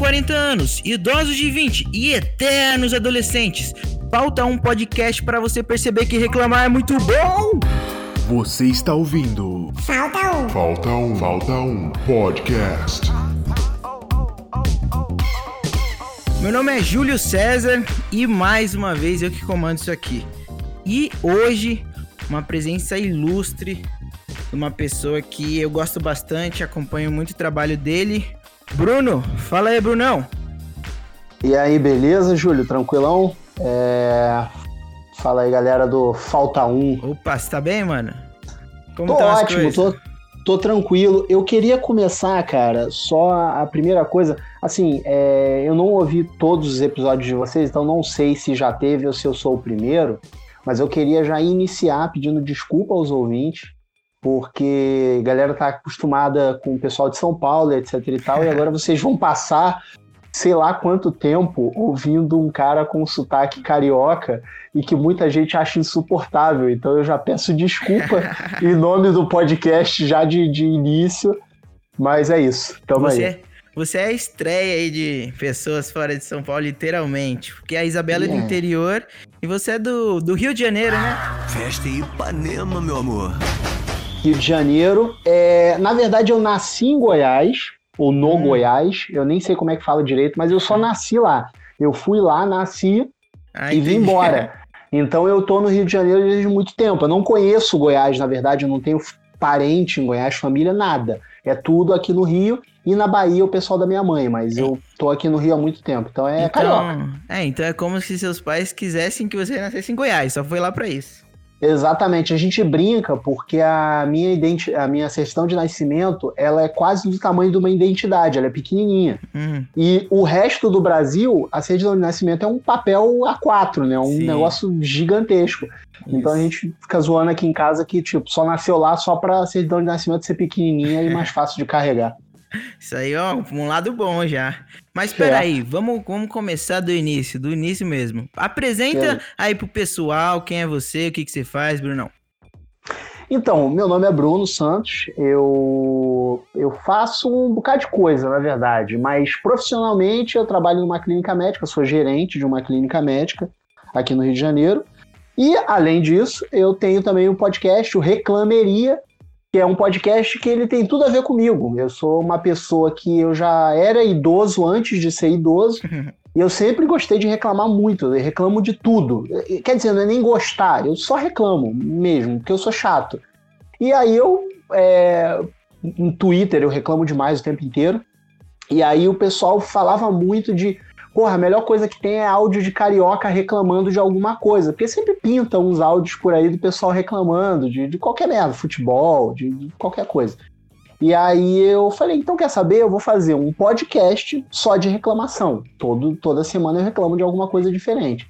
Jovens de 40 anos, idosos de 20 e eternos adolescentes. Falta um podcast para você perceber que reclamar é muito bom. Você está ouvindo. Falta um. Falta um. Falta um podcast. Meu nome é Júlio César e mais uma vez eu que comando isso aqui. E hoje, uma presença ilustre de uma pessoa que eu gosto bastante, acompanho muito o trabalho dele. Bruno, fala aí, Brunão. E aí, beleza, Júlio? Tranquilão? É... Fala aí, galera do Falta 1. Opa, você tá bem, mano? Como tô ótimo, tô, tô tranquilo. Eu queria começar, cara, só a primeira coisa. Assim, é... eu não ouvi todos os episódios de vocês, então não sei se já teve ou se eu sou o primeiro, mas eu queria já iniciar pedindo desculpa aos ouvintes porque a galera tá acostumada com o pessoal de São Paulo, etc e tal, e agora vocês vão passar sei lá quanto tempo ouvindo um cara com sotaque carioca e que muita gente acha insuportável. Então eu já peço desculpa em nome do podcast já de, de início, mas é isso. Tamo você, aí. Você é a estreia aí de pessoas fora de São Paulo, literalmente. Porque a Isabela yeah. é do interior e você é do, do Rio de Janeiro, né? Festa em Ipanema, meu amor. Rio de Janeiro. É, na verdade, eu nasci em Goiás, ou no hum. Goiás, eu nem sei como é que fala direito, mas eu só nasci lá. Eu fui lá, nasci ah, e vim embora. Então eu tô no Rio de Janeiro desde muito tempo. Eu não conheço Goiás, na verdade, eu não tenho parente em Goiás, família, nada. É tudo aqui no Rio e na Bahia o pessoal da minha mãe, mas eu tô aqui no Rio há muito tempo, então é então, carioca. É, então é como se seus pais quisessem que você nascesse em Goiás, só foi lá para isso. Exatamente, a gente brinca porque a minha, identi a minha certidão de nascimento ela é quase do tamanho de uma identidade, ela é pequenininha. Hum. E o resto do Brasil, a certidão de nascimento é um papel A4, né? Um Sim. negócio gigantesco. Isso. Então a gente fica zoando aqui em casa que, tipo, só nasceu lá só pra certidão de nascimento ser pequenininha e mais fácil de carregar. Isso aí, ó, um lado bom já. Mas peraí, vamos, vamos começar do início, do início mesmo. Apresenta é. aí pro pessoal quem é você, o que, que você faz, Brunão. Então, meu nome é Bruno Santos, eu, eu faço um bocado de coisa, na verdade, mas profissionalmente eu trabalho numa clínica médica, sou gerente de uma clínica médica aqui no Rio de Janeiro. E, além disso, eu tenho também um podcast, o Reclameria, que é um podcast que ele tem tudo a ver comigo. Eu sou uma pessoa que eu já era idoso antes de ser idoso. e eu sempre gostei de reclamar muito, eu reclamo de tudo. Quer dizer, não é nem gostar, eu só reclamo mesmo, porque eu sou chato. E aí eu, é, no Twitter, eu reclamo demais o tempo inteiro. E aí o pessoal falava muito de porra, a melhor coisa que tem é áudio de carioca reclamando de alguma coisa. Porque sempre pinta uns áudios por aí do pessoal reclamando de, de qualquer merda, futebol, de, de qualquer coisa. E aí eu falei, então quer saber? Eu vou fazer um podcast só de reclamação. Todo, toda semana eu reclamo de alguma coisa diferente.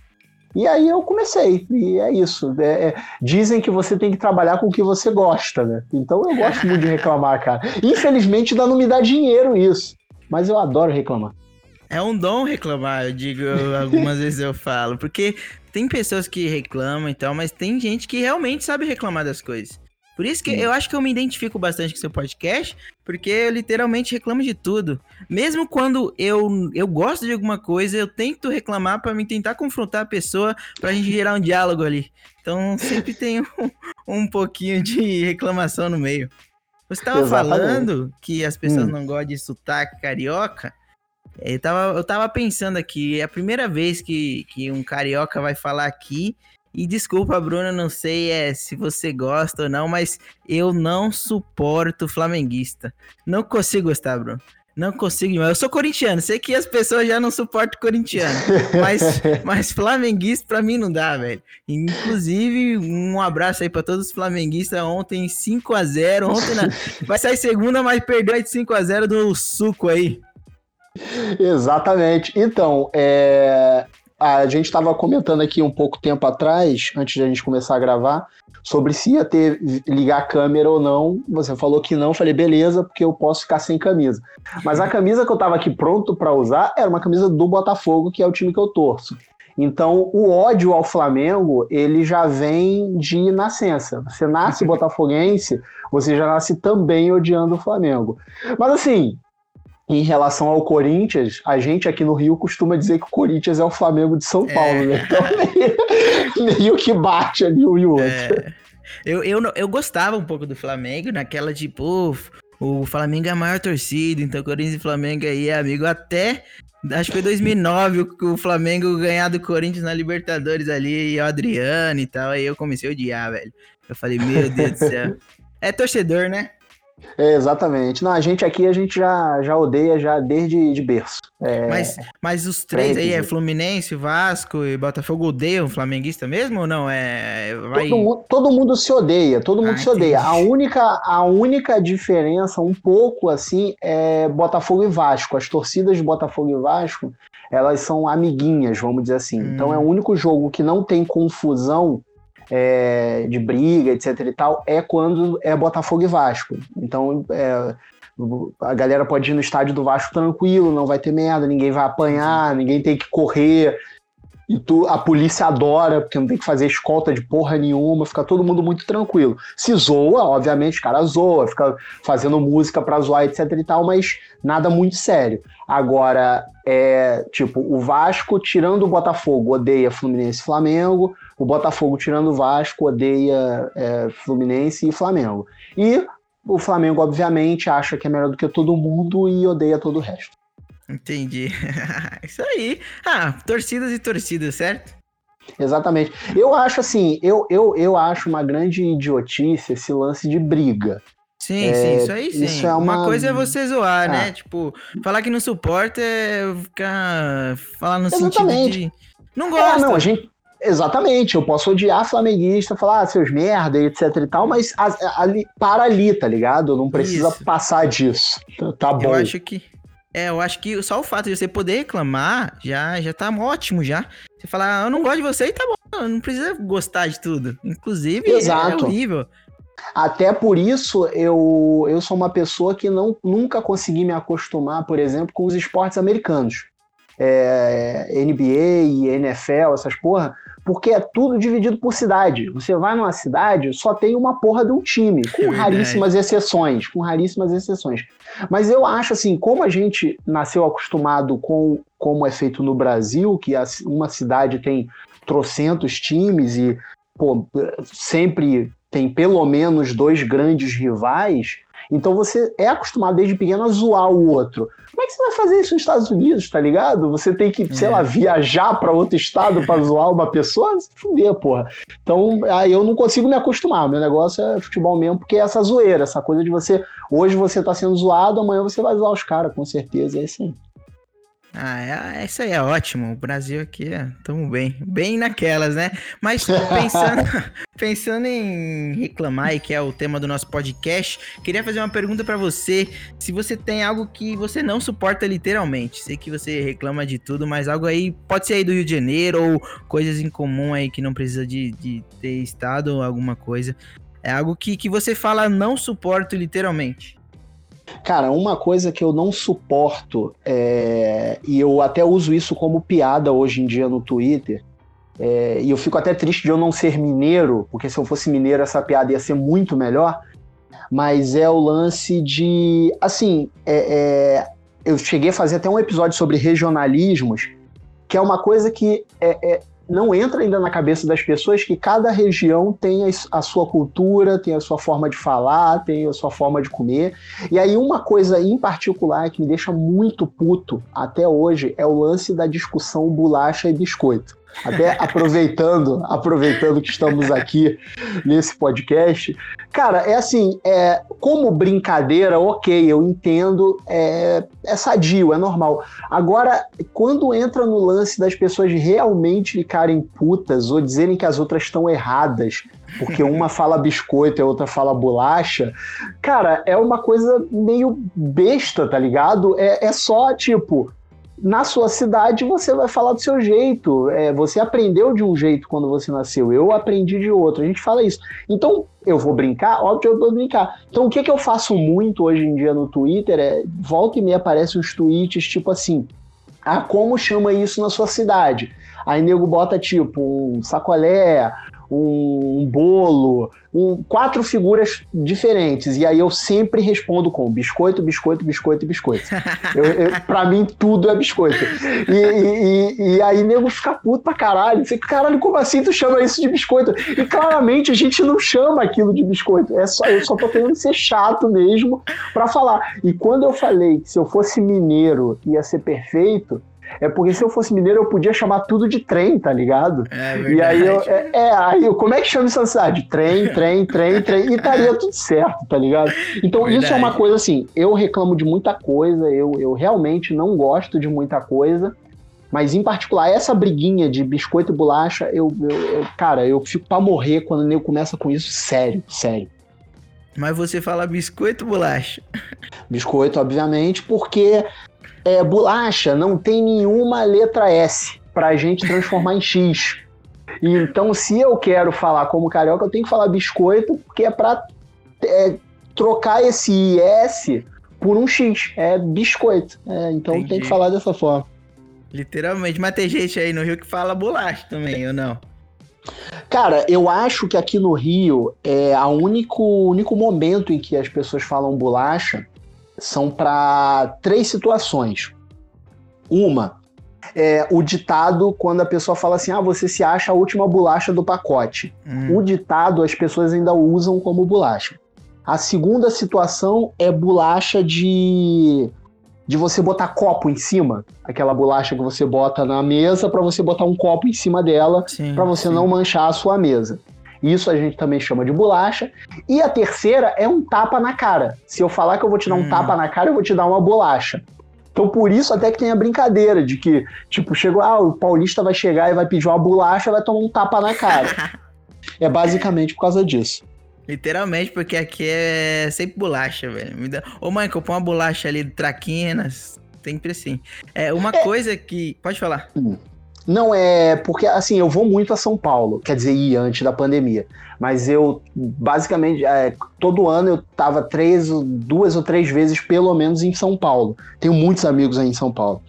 E aí eu comecei, e é isso. É, é, dizem que você tem que trabalhar com o que você gosta, né? Então eu gosto muito de reclamar, cara. Infelizmente ainda não me dá dinheiro isso, mas eu adoro reclamar. É um dom reclamar, eu digo, algumas vezes eu falo. Porque tem pessoas que reclamam e tal, mas tem gente que realmente sabe reclamar das coisas. Por isso que Sim. eu acho que eu me identifico bastante com seu podcast, porque eu literalmente reclamo de tudo. Mesmo quando eu, eu gosto de alguma coisa, eu tento reclamar para me tentar confrontar a pessoa, pra gente gerar um diálogo ali. Então sempre tem um, um pouquinho de reclamação no meio. Você estava falando que as pessoas hum. não gostam de sotaque carioca. Eu tava, eu tava pensando aqui, é a primeira vez que, que um carioca vai falar aqui. E desculpa, Bruno, não sei é, se você gosta ou não, mas eu não suporto flamenguista. Não consigo gostar, Bruno. Não consigo Eu sou corintiano, sei que as pessoas já não suportam corintiano, mas, mas flamenguista pra mim não dá, velho. Inclusive, um abraço aí pra todos os flamenguistas. Ontem 5 a 0 Ontem na... vai sair segunda, mas perdeu de 5 a 0 do suco aí. Exatamente. Então, é, a gente estava comentando aqui um pouco tempo atrás, antes de a gente começar a gravar, sobre se ia ter ligar a câmera ou não. Você falou que não, falei beleza, porque eu posso ficar sem camisa. Mas a camisa que eu estava aqui pronto para usar era uma camisa do Botafogo, que é o time que eu torço. Então, o ódio ao Flamengo, ele já vem de nascença. Você nasce botafoguense, você já nasce também odiando o Flamengo. Mas assim, em relação ao Corinthians, a gente aqui no Rio costuma dizer que o Corinthians é o Flamengo de São Paulo, né? Então meio, meio que bate ali um e o outro. É. Eu, eu, eu gostava um pouco do Flamengo, naquela de, pô, o Flamengo é a maior torcida, então Corinthians e Flamengo aí é amigo até. Acho que foi 2009 o, o Flamengo ganhar do Corinthians na Libertadores ali, e o Adriano e tal. Aí eu comecei a odiar, velho. Eu falei, meu Deus do céu. É torcedor, né? É, exatamente. Não, a gente aqui a gente já, já odeia já desde de berço. É, Mas, mas os três aí é. Fluminense, Vasco e Botafogo odeiam o flamenguista mesmo ou não? É. Vai... todo, mundo, todo mundo se odeia, todo mundo Ah, se odeia. A única, a única diferença, um pouco assim, é Botafogo e Vasco. As torcidas de Botafogo e Vasco, elas são amiguinhas, vamos dizer assim. Hum. Então é o único jogo que não tem confusão é, de briga, etc e tal, é quando é Botafogo e Vasco. Então é, a galera pode ir no estádio do Vasco tranquilo, não vai ter merda, ninguém vai apanhar, ninguém tem que correr. E tu, a polícia adora, porque não tem que fazer escolta de porra nenhuma, fica todo mundo muito tranquilo. Se zoa, obviamente, o cara zoa, fica fazendo música pra zoar, etc e tal, mas nada muito sério. Agora, é tipo, o Vasco, tirando o Botafogo, odeia Fluminense e Flamengo, o Botafogo, tirando o Vasco, odeia é, Fluminense e Flamengo. E o Flamengo, obviamente, acha que é melhor do que todo mundo e odeia todo o resto. Entendi. Isso aí. Ah, torcidas e torcidas, certo? Exatamente. Eu acho assim, eu, eu, eu acho uma grande idiotice esse lance de briga. Sim, É, sim, isso aí sim. isso é uma... uma- coisa é você zoar, Ah. né? Tipo, falar que não suporta é ficar. falar no Exatamente. sentido de. Não É, gosta. não, a gente. Exatamente, eu posso odiar flamenguista, falar ah, seus merda, e etc e tal, mas ali, para ali, tá ligado? Não precisa Isso. passar disso. Tá, tá bom. Eu acho que. É, eu acho que só o fato de você poder reclamar já, já tá ótimo já. Você falar, ah, eu não gosto de você e tá bom. Não precisa gostar de tudo. Inclusive, Exato. é horrível. Até por isso, eu, eu sou uma pessoa que não, nunca consegui me acostumar, por exemplo, com os esportes americanos. É, NBA NFL, essas porra, porque é tudo dividido por cidade. Você vai numa cidade, só tem uma porra de um time, com raríssimas exceções, com raríssimas exceções. Mas eu acho assim, como a gente nasceu acostumado com como é feito no Brasil, que uma cidade tem trocentos times e pô, sempre tem pelo menos dois grandes rivais, então você é acostumado desde pequeno a zoar o outro. Como é que você vai fazer isso nos Estados Unidos, tá ligado? Você tem que, sei É. lá, viajar para outro estado para zoar uma pessoa? Se Fuder, porra. Então, aí eu não consigo me acostumar. Meu negócio é futebol mesmo, porque é essa zoeira, essa coisa de você. Hoje você tá sendo zoado, amanhã você vai zoar os caras, com certeza. É assim. Ah, é, isso aí é ótimo. O Brasil aqui, é, tamo bem. Bem naquelas, né? Mas pensando, pensando em reclamar, e que é o tema do nosso podcast, queria fazer uma pergunta pra você. Se você tem algo que você não suporta literalmente. Sei que você reclama de tudo, mas algo aí, pode ser aí do Rio de Janeiro, ou coisas em comum aí que não precisa de, de ter estado ou alguma coisa. É algo que, que você fala não suporto literalmente. Cara, uma coisa que eu não suporto, é, e eu até uso isso como piada hoje em dia no Twitter, é, e eu fico até triste de eu não ser mineiro, porque se eu fosse mineiro essa piada ia ser muito melhor, mas é o lance de. Assim, é- é, eu cheguei a fazer até um episódio sobre regionalismos, que é uma coisa que é- é, não entra ainda na cabeça das pessoas que cada região tem a- sua cultura, tem a sua forma de falar, tem a sua forma de comer. E aí, uma coisa em particular que me deixa muito puto até hoje é o lance da discussão bolacha e biscoito. Até aproveitando, aproveitando que estamos aqui nesse podcast, cara, é assim, é, como brincadeira, ok, eu entendo, é, é sadio, é normal. Agora, quando entra no lance das pessoas realmente ficarem putas ou dizerem que as outras estão erradas, porque uma fala biscoito e a outra fala bolacha, cara, é uma coisa meio besta, tá ligado? É, é só tipo. Na sua cidade você vai falar do seu jeito. É, você aprendeu de um jeito quando você nasceu. Eu aprendi de outro. A gente fala isso. Então, eu vou brincar? Óbvio que eu vou brincar. Então, o que, que eu faço muito hoje em dia no Twitter é volta e meia aparecem uns tweets tipo assim. Ah, como chama isso na sua cidade? Aí nego bota tipo um sacolé, um, um bolo, um, quatro figuras diferentes. E aí eu sempre respondo com biscoito, biscoito, biscoito e biscoito. eu, eu, pra mim, tudo é biscoito. E, e, e, aí nego fica puto pra caralho. Você, caralho, como assim tu chama isso de biscoito? E claramente a gente não chama aquilo de biscoito. É só, eu só tô querendo ser chato mesmo pra falar. E quando eu falei que se eu fosse mineiro ia ser perfeito, é porque se eu fosse mineiro, eu podia chamar tudo de trem, tá ligado? É e aí eu, é, é, aí eu, como é que chama essa cidade? Trem, trem, trem, trem, e estaria tudo certo, tá ligado? Então verdade. isso é uma coisa assim, eu reclamo de muita coisa, eu, eu realmente não gosto de muita coisa, mas em particular, essa briguinha de biscoito e bolacha, eu, eu, eu cara, eu fico pra morrer quando o nego começa com isso, sério, sério. Mas você fala biscoito ou bolacha? Biscoito, obviamente, porque é, bolacha não tem nenhuma letra S pra gente transformar em X. Então, se eu quero falar como carioca, eu tenho que falar biscoito, porque é pra é, trocar esse S por um X. É biscoito. É, então Entendi. tem que falar dessa forma. Literalmente. Mas tem gente aí no Rio que fala bolacha também, ou não? Cara, eu acho que aqui no Rio é o único, único momento em que as pessoas falam bolacha são para três situações. Uma, é o ditado quando a pessoa fala assim: ah, você se acha a última bolacha do pacote. Hum. O ditado as pessoas ainda usam como bolacha. A segunda situação é bolacha de de você botar copo em cima, aquela bolacha que você bota na mesa para você botar um copo em cima dela para você sim. não manchar a sua mesa. Isso a gente também chama de bolacha. E a terceira é um tapa na cara. Se eu falar que eu vou te dar um hum. tapa na cara, eu vou te dar uma bolacha. Então, por isso, até que tem a brincadeira de que, tipo, chegou, ah, o paulista vai chegar e vai pedir uma bolacha, vai tomar um tapa na cara. é basicamente por causa disso. Literalmente, porque aqui é sempre bolacha, velho. Me dá... Ô, mãe, comprou uma bolacha ali de traquinas. Sempre assim. É uma é... coisa que. Pode falar. Hum. Não, é porque assim, eu vou muito a São Paulo, quer dizer, ia antes da pandemia. Mas eu, basicamente, é, todo ano eu tava três, duas ou três vezes, pelo menos, em São Paulo. Tenho muitos amigos aí em São Paulo.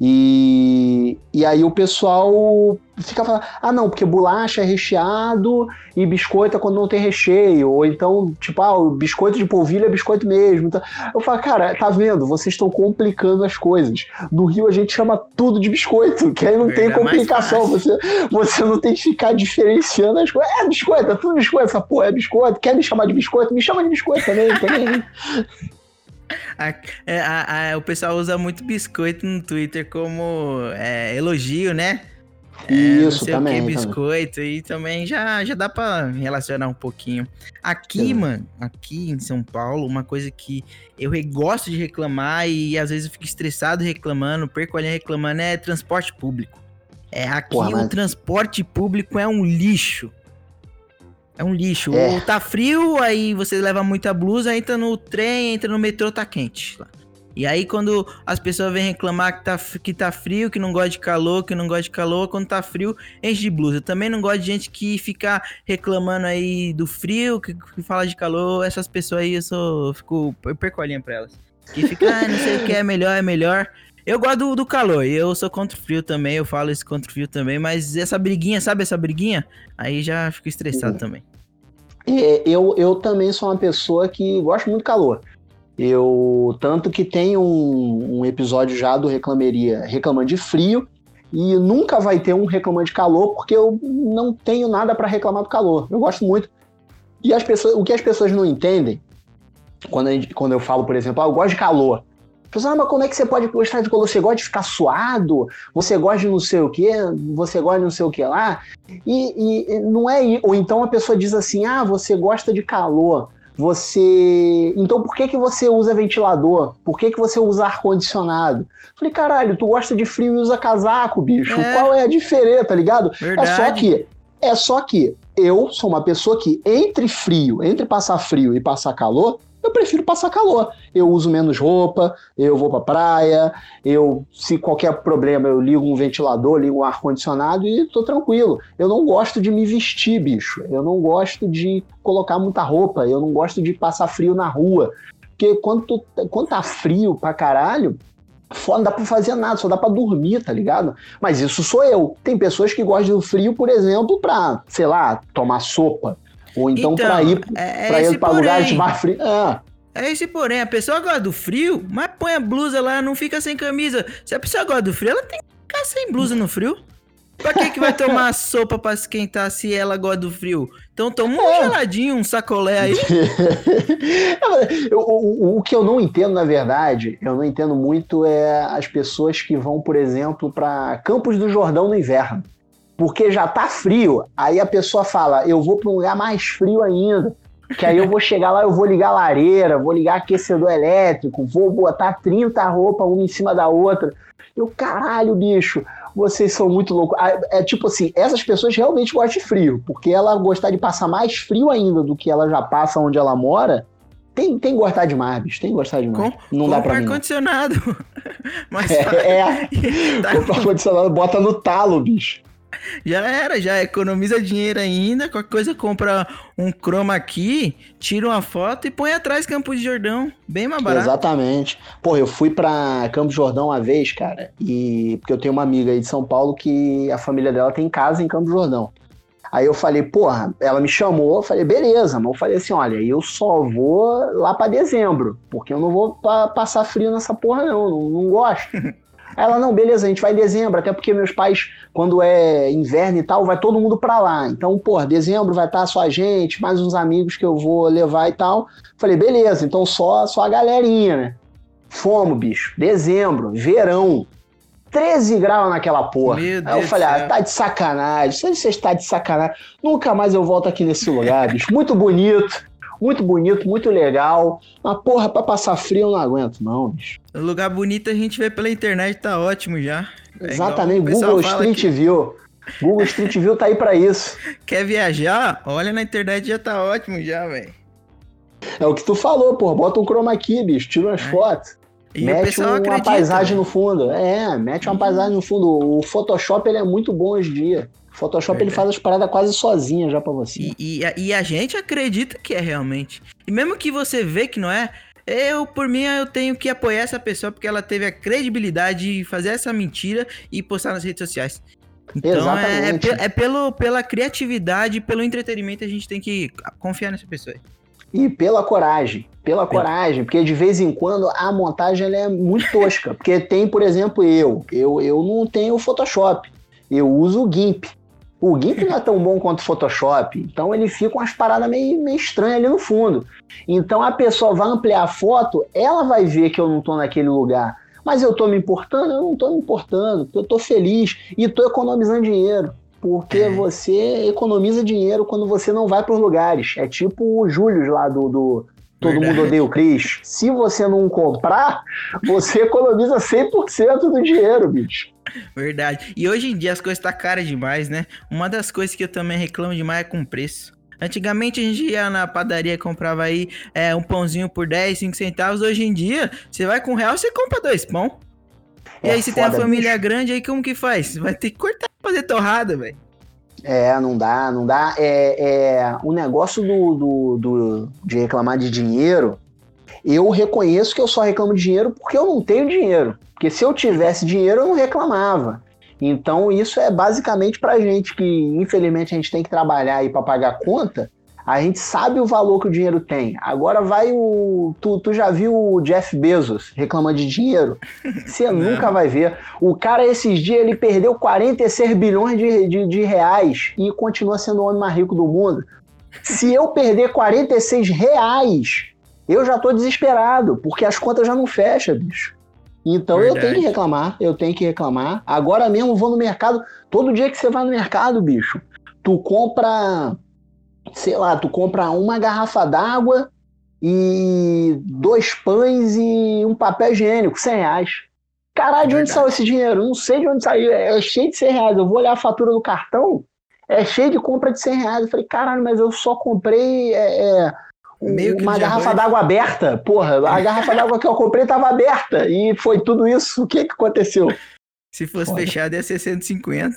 E, e aí o pessoal fica falando, ah não, porque bolacha é recheado e biscoito é quando não tem recheio, ou então, tipo, ah, o biscoito de polvilho é biscoito mesmo. Então, eu falo, cara, tá vendo? Vocês estão complicando as coisas. No Rio a gente chama tudo de biscoito, que aí não tem complicação, você, você não tem que ficar diferenciando as coisas. É biscoito, é tudo biscoito, essa porra é biscoito, quer me chamar de biscoito? Me chama de biscoito também, também. A, é, a, a, o pessoal usa muito biscoito no Twitter como é, elogio, né? É, Isso, também. O que, biscoito, também. e também já, já dá pra relacionar um pouquinho. Aqui, mano, aqui em São Paulo, uma coisa que eu gosto de reclamar e às vezes eu fico estressado reclamando, perco a linha reclamando, é transporte público. É, aqui Porra, mas... o transporte público é um lixo. É um lixo. É. Ou tá frio, aí você leva muita blusa, entra no trem, entra no metrô, tá quente. E aí, quando as pessoas vêm reclamar que tá, que tá frio, que não gosta de calor, que não gosta de calor, quando tá frio, enche de blusa. Eu também não gosto de gente que fica reclamando aí do frio, que, que fala de calor. Essas pessoas aí, eu sou. Eu fico. Eu perco a linha pra elas. Que fica, ah, não sei o que é melhor, é melhor. Eu gosto do, do calor e eu sou contra o frio também, eu falo isso contra o frio também, mas essa briguinha, sabe essa briguinha? Aí já fico estressado uhum. também. É, eu, eu também sou uma pessoa que gosta muito do calor. Eu, tanto que tem um, um episódio já do Reclameria reclamando de frio, e nunca vai ter um reclamando de calor, porque eu não tenho nada para reclamar do calor. Eu gosto muito. E as pessoas, o que as pessoas não entendem, quando, gente, quando eu falo, por exemplo, ah, eu gosto de calor. Pessoal, ah, mas como é que você pode gostar de calor? Você gosta de ficar suado? Você gosta de não sei o quê? Você gosta de não sei o que lá? E, e não é. Ou então a pessoa diz assim: ah, você gosta de calor. Você. Então por que, que você usa ventilador? Por que, que você usa ar-condicionado? Falei, caralho, tu gosta de frio e usa casaco, bicho. É. Qual é a diferença, tá ligado? Verdade. É só que. É só que eu sou uma pessoa que, entre frio, entre passar frio e passar calor, eu prefiro passar calor. Eu uso menos roupa, eu vou pra praia, eu, se qualquer problema, eu ligo um ventilador, ligo um ar-condicionado e tô tranquilo. Eu não gosto de me vestir, bicho. Eu não gosto de colocar muita roupa, eu não gosto de passar frio na rua. Porque quando, tu, quando tá frio pra caralho, não dá pra fazer nada, só dá pra dormir, tá ligado? Mas isso sou eu. Tem pessoas que gostam do frio, por exemplo, pra, sei lá, tomar sopa. Ou então, Então, pra ir, é- é pra lugares porém. mais frios. Ah, É esse porém, a pessoa gosta do frio, mas põe a blusa lá, não fica sem camisa. Se a pessoa gosta do frio, ela tem que ficar sem blusa no frio. Pra que que vai tomar sopa pra esquentar se ela gosta do frio? Então toma um É. geladinho, um sacolé aí. O- o que eu não entendo, na verdade, eu não entendo muito é as pessoas que vão, por exemplo, para Campos do Jordão no inverno. Porque já tá frio, aí a pessoa fala, eu vou para um lugar mais frio ainda. Que aí eu vou chegar lá, eu vou ligar a lareira, vou ligar aquecedor elétrico, vou botar 30 roupas uma em cima da outra. Eu, caralho, bicho, vocês são muito loucos. Ah, É tipo assim, essas pessoas realmente gostam de frio, porque ela gostar de passar mais frio ainda do que ela já passa onde ela mora, tem, tem que gostar demais, bicho, tem que gostar demais. Com, não dá pra mim. ar-condicionado. Mas É, é. tá- compra ar-condicionado, bota no talo, bicho. Já era, já economiza dinheiro ainda. Qualquer coisa, compra um chroma aqui, tira uma foto e põe atrás Campo de Jordão. Bem mais barato. Exatamente. Pô, eu fui pra Campos Jordão uma vez, cara, e porque eu tenho uma amiga aí de São Paulo que a família dela tem casa em Campos Jordão. Aí eu falei, porra, ela me chamou, eu falei, beleza, mas eu falei assim, olha, eu só vou lá pra dezembro, porque eu não vou pa- passar frio nessa porra não, não, não gosto. Aí ela, não, beleza, a gente vai em dezembro, até porque meus pais, quando é inverno e tal, vai todo mundo pra lá. Então, porra, dezembro vai estar só a gente, mais uns amigos que eu vou levar e tal. Falei, beleza, então só, só a galerinha, né? Fomos, bicho. Dezembro, verão. 13 graus naquela porra. Meu Aí Deus eu falei, ah, tá de sacanagem. Se você está de sacanagem, nunca mais eu volto aqui nesse lugar, bicho. Muito bonito, muito bonito, muito legal. Mas, porra, pra passar frio eu não aguento, não, bicho. Lugar bonito a gente vê pela internet, tá ótimo já. É Exatamente, Google Street que View. Google Street View tá aí pra isso. Quer viajar? Olha na internet, já tá ótimo já, velho. É o que tu falou, pô. Bota um chroma key, bicho. Tira umas fotos. E mete uma acredita. paisagem no fundo. É, mete uma paisagem no fundo. O Photoshop ele é muito bom hoje em dia. Photoshop ele faz as paradas quase sozinho já pra você. E, e, a- e a gente acredita que é realmente. E mesmo que você vê que não é, eu, por mim, eu tenho que apoiar essa pessoa porque ela teve a credibilidade de fazer essa mentira e postar nas redes sociais. Então é, é, é pelo, pela criatividade, pelo entretenimento, a gente tem que confiar nessa pessoa. E pela coragem, pela coragem, porque de vez em quando a montagem ela é muito tosca. Porque tem, por exemplo, eu. Eu, eu não tenho Photoshop. Eu uso o GIMP. O GIMP não é tão bom quanto o Photoshop. Então ele fica umas paradas meio, meio estranhas ali no fundo. Então a pessoa vai ampliar a foto, ela vai ver que eu não tô naquele lugar. Mas eu tô me importando? Eu não tô me importando, porque eu tô feliz e tô economizando dinheiro. Porque É. você economiza dinheiro quando você não vai para os lugares. É tipo o Júlio lá do, do Todo Verdade. Mundo Odeia o Chris. Se você não comprar, você economiza 100% do dinheiro, bicho. Verdade. E hoje em dia as coisas tá caras demais, né? Uma das coisas que eu também reclamo demais é com preço. Antigamente a gente ia na padaria e comprava aí é, um pãozinho por 10, 5 centavos. Hoje em dia, você vai com um real, você compra dois pão. E É aí, se tem a foda, família bicho. grande, aí como que faz? Vai ter que cortar pra fazer torrada, velho. É, não dá, não dá. É, é o negócio do, do, do- de reclamar de dinheiro. Eu reconheço que eu só reclamo de dinheiro porque eu não tenho dinheiro. Porque se eu tivesse dinheiro, eu não reclamava. Então, isso é basicamente pra gente que, infelizmente, a gente tem que trabalhar aí pra pagar conta. A gente sabe o valor que o dinheiro tem. Agora vai o. Tu, tu já viu o Jeff Bezos reclamando de dinheiro? Você nunca vai ver. O cara, esses dias, ele perdeu 46 bilhões de, de, de reais e continua sendo o homem mais rico do mundo. Se eu perder 46 reais, eu já tô desesperado, porque as contas já não fecham, bicho. Então eu tenho Verdade. que reclamar, eu tenho que reclamar. Agora mesmo eu vou no mercado, todo dia que você vai no mercado, bicho, tu compra, sei lá, tu compra uma garrafa d'água e dois pães e um papel higiênico, 100 reais. Caralho, de onde saiu esse dinheiro? Não sei de onde saiu. É cheio de 100 reais. Eu vou olhar a fatura do cartão, é cheio de compra de 100 reais. Eu falei, caralho, mas eu só comprei é, é, um- uma garrafa d'água aberta. Porra, a garrafa d'água que eu comprei estava aberta. E foi tudo isso. O que que aconteceu? Se fosse Foda. fechado, ia ser 150.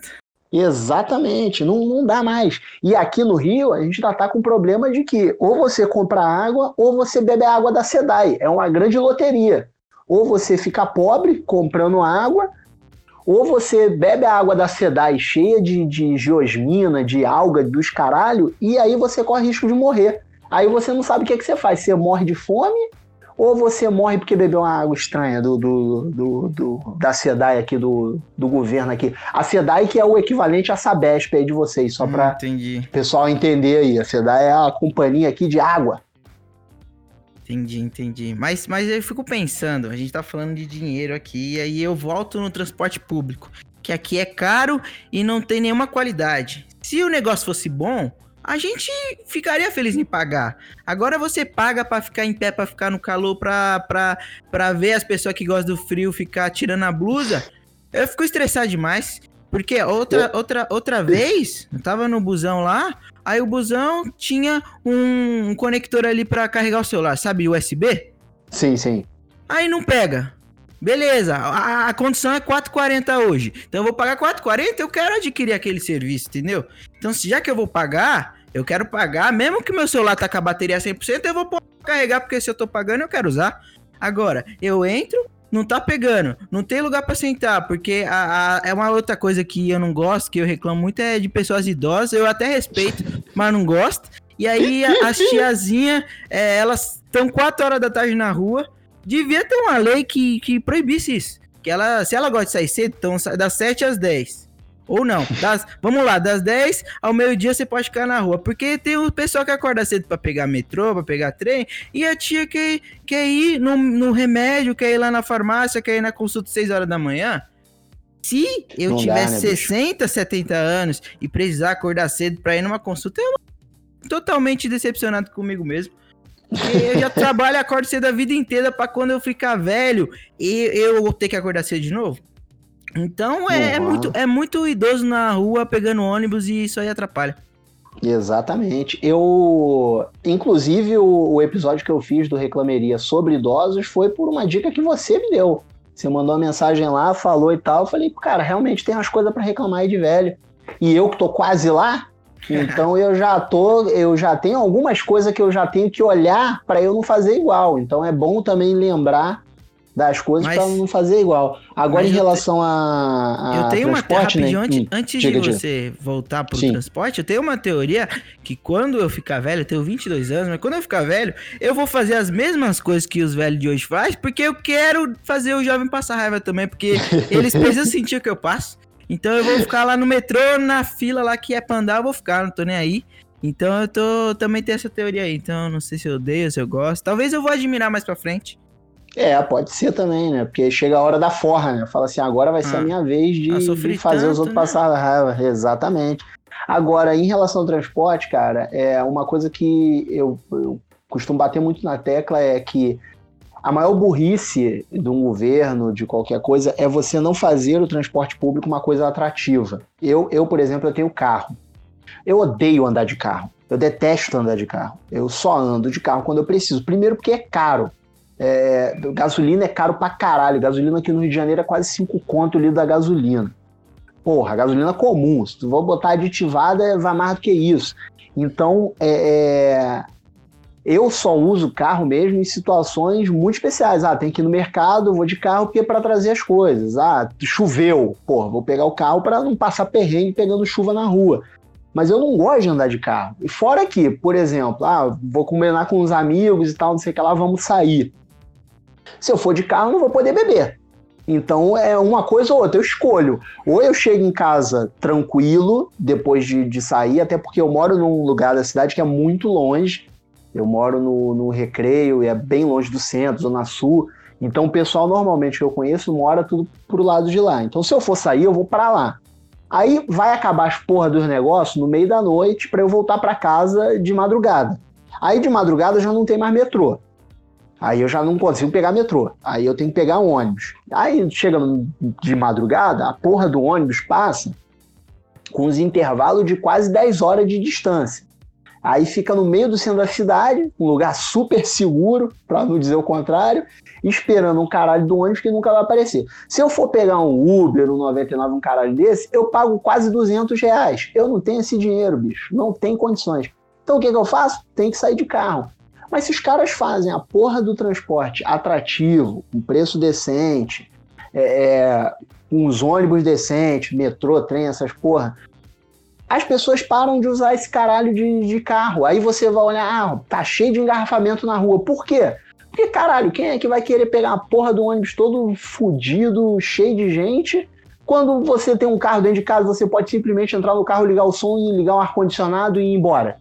Exatamente, não, não dá mais. E aqui no Rio, a gente ainda tá com o problema de que ou você compra água ou você bebe a água da SEDAI. É uma grande loteria. Ou você fica pobre comprando água, ou você bebe a água da Sedai cheia de, de geosmina, de alga, dos caralho, e aí você corre risco de morrer. Aí você não sabe o que, é que você faz. Você morre de fome ou você morre porque bebeu uma água estranha do, do, do, do da SEDAI aqui, do, do governo aqui. A SEDAI que é o equivalente à Sabesp aí de vocês, só para o pessoal entender aí. A SEDAI é a companhia aqui de água. Entendi, entendi. Mas, mas eu fico pensando, a gente tá falando de dinheiro aqui, e aí eu volto no transporte público, que aqui é caro e não tem nenhuma qualidade. Se o negócio fosse bom, a gente ficaria feliz em pagar. Agora você paga para ficar em pé, para ficar no calor, pra, pra, pra ver as pessoas que gostam do frio ficar tirando a blusa. Eu fico estressado demais. Porque outra, outra, outra vez, eu tava no busão lá, aí o busão tinha um, um conector ali para carregar o celular, sabe, USB? Sim, sim. Aí não pega. Beleza, a, a condição é 4,40 hoje. Então eu vou pagar 4,40, eu quero adquirir aquele serviço, entendeu? Então, já que eu vou pagar, eu quero pagar, mesmo que meu celular tá com a bateria 100%, eu vou carregar, porque se eu tô pagando, eu quero usar. Agora, eu entro, não tá pegando, não tem lugar para sentar, porque a, a, é uma outra coisa que eu não gosto, que eu reclamo muito, é de pessoas idosas, eu até respeito, mas não gosto. E aí as tiazinhas, é, elas estão 4 horas da tarde na rua, devia ter uma lei que, que proibisse isso. Que ela, se ela gosta de sair cedo, então das 7 às 10. Ou não, das, vamos lá, das 10 ao meio-dia você pode ficar na rua. Porque tem o pessoal que acorda cedo para pegar metrô, para pegar trem, e a tia quer, quer ir no, no remédio, quer ir lá na farmácia, quer ir na consulta 6 horas da manhã. Se eu não tivesse dá, né, 60, bicho? 70 anos e precisar acordar cedo para ir numa consulta, eu totalmente decepcionado comigo mesmo. Eu já trabalho e acordo cedo a vida inteira para quando eu ficar velho e eu vou ter que acordar cedo de novo. Então é, é, muito, é muito idoso na rua pegando ônibus e isso aí atrapalha. Exatamente. Eu, inclusive, o, o, episódio que eu fiz do Reclameria sobre idosos foi por uma dica que você me deu. Você mandou uma mensagem lá, falou e tal. Eu falei, cara, realmente tem umas coisas para reclamar aí de velho. E eu que tô quase lá, então eu já tô, eu já tenho algumas coisas que eu já tenho que olhar para eu não fazer igual. Então é bom também lembrar das coisas para não fazer igual. Agora, em relação te... a, a, Eu tenho uma teoria, né? antes, hum, antes diga, de você voltar pro Sim. transporte, eu tenho uma teoria que quando eu ficar velho, eu tenho 22 anos, mas quando eu ficar velho, eu vou fazer as mesmas coisas que os velhos de hoje fazem, porque eu quero fazer o jovem passar raiva também, porque eles precisam sentir o que eu passo. Então eu vou ficar lá no metrô, na fila lá que é pra andar, eu vou ficar, não tô nem aí. Então eu tô também tenho essa teoria aí. Então não sei se eu odeio, se eu gosto. Talvez eu vou admirar mais pra frente. É, pode ser também, né? Porque chega a hora da forra, né? Fala assim, agora vai ser ah, a minha vez de, de fazer tanto, os outros né? passar raiva. Exatamente. Agora, em relação ao transporte, cara, é uma coisa que eu, eu costumo bater muito na tecla é que a maior burrice de um governo, de qualquer coisa, é você não fazer o transporte público uma coisa atrativa. Eu, eu por exemplo, eu tenho carro. Eu odeio andar de carro. Eu detesto andar de carro. Eu só ando de carro quando eu preciso. Primeiro porque é caro. É, gasolina é caro pra caralho. Gasolina aqui no Rio de Janeiro é quase 5 conto o litro da gasolina. Porra, gasolina comum. Se tu for botar aditivada, vai mais do que isso. Então, é, é, eu só uso carro mesmo em situações muito especiais. Ah, tem que ir no mercado, vou de carro porque é para trazer as coisas. Ah, choveu. Porra, vou pegar o carro para não passar perrengue pegando chuva na rua. Mas eu não gosto de andar de carro. E fora que, por exemplo, ah, vou combinar com os amigos e tal, não sei o que lá, vamos sair. Se eu for de carro, não vou poder beber. Então é uma coisa ou outra, eu escolho. Ou eu chego em casa tranquilo, depois de, de sair, até porque eu moro num lugar da cidade que é muito longe. Eu moro no, no Recreio e é bem longe do centro, Zona Sul. Então o pessoal normalmente que eu conheço mora tudo pro lado de lá. Então se eu for sair, eu vou para lá. Aí vai acabar as porra dos negócios no meio da noite para eu voltar para casa de madrugada. Aí de madrugada já não tem mais metrô. Aí eu já não consigo pegar metrô. Aí eu tenho que pegar um ônibus. Aí chega de madrugada, a porra do ônibus passa com os intervalos de quase 10 horas de distância. Aí fica no meio do centro da cidade, um lugar super seguro, para não dizer o contrário, esperando um caralho do ônibus que nunca vai aparecer. Se eu for pegar um Uber, um 99, um caralho desse, eu pago quase 200 reais. Eu não tenho esse dinheiro, bicho. Não tem condições. Então o que, que eu faço? Tem que sair de carro. Mas se os caras fazem a porra do transporte atrativo, com preço decente, é, é, uns ônibus decentes, metrô, trem, essas porra, as pessoas param de usar esse caralho de, de carro. Aí você vai olhar, ah, tá cheio de engarrafamento na rua. Por quê? Porque, caralho, quem é que vai querer pegar a porra do ônibus todo fudido, cheio de gente? Quando você tem um carro dentro de casa, você pode simplesmente entrar no carro, ligar o som e ligar um ar-condicionado e ir embora.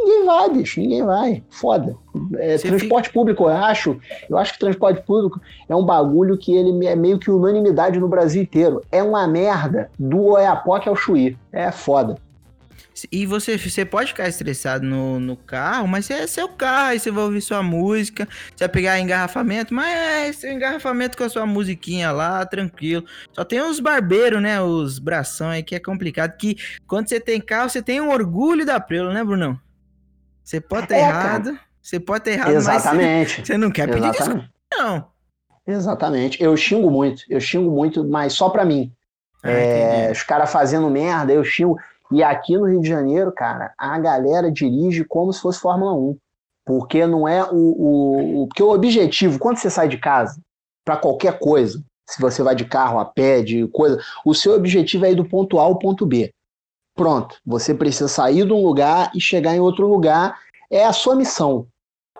Ninguém vai, bicho, ninguém vai. Foda. É, transporte fica... público, eu acho. Eu acho que transporte público é um bagulho que ele é meio que unanimidade no Brasil inteiro. É uma merda do Oiapoque ao Chuí. É foda. E você, você pode ficar estressado no, no carro, mas é seu carro, aí você vai ouvir sua música, você vai pegar engarrafamento, mas é seu engarrafamento com a sua musiquinha lá, tranquilo. Só tem os barbeiros, né? Os bração aí que é complicado. Que quando você tem carro, você tem um orgulho da Prelo, né, Brunão? Você pode estar é, errado, cara. você pode ter errado, Exatamente. mas você, você não quer pedir desculpa, não. Exatamente. Eu xingo muito, eu xingo muito, mas só pra mim. Ah, é, os caras fazendo merda, eu xingo. E aqui no Rio de Janeiro, cara, a galera dirige como se fosse Fórmula 1. Porque não é o. o, o porque o objetivo, quando você sai de casa, para qualquer coisa, se você vai de carro, a pé, de coisa, o seu objetivo é ir do ponto A ao ponto B. Pronto, você precisa sair de um lugar e chegar em outro lugar, é a sua missão.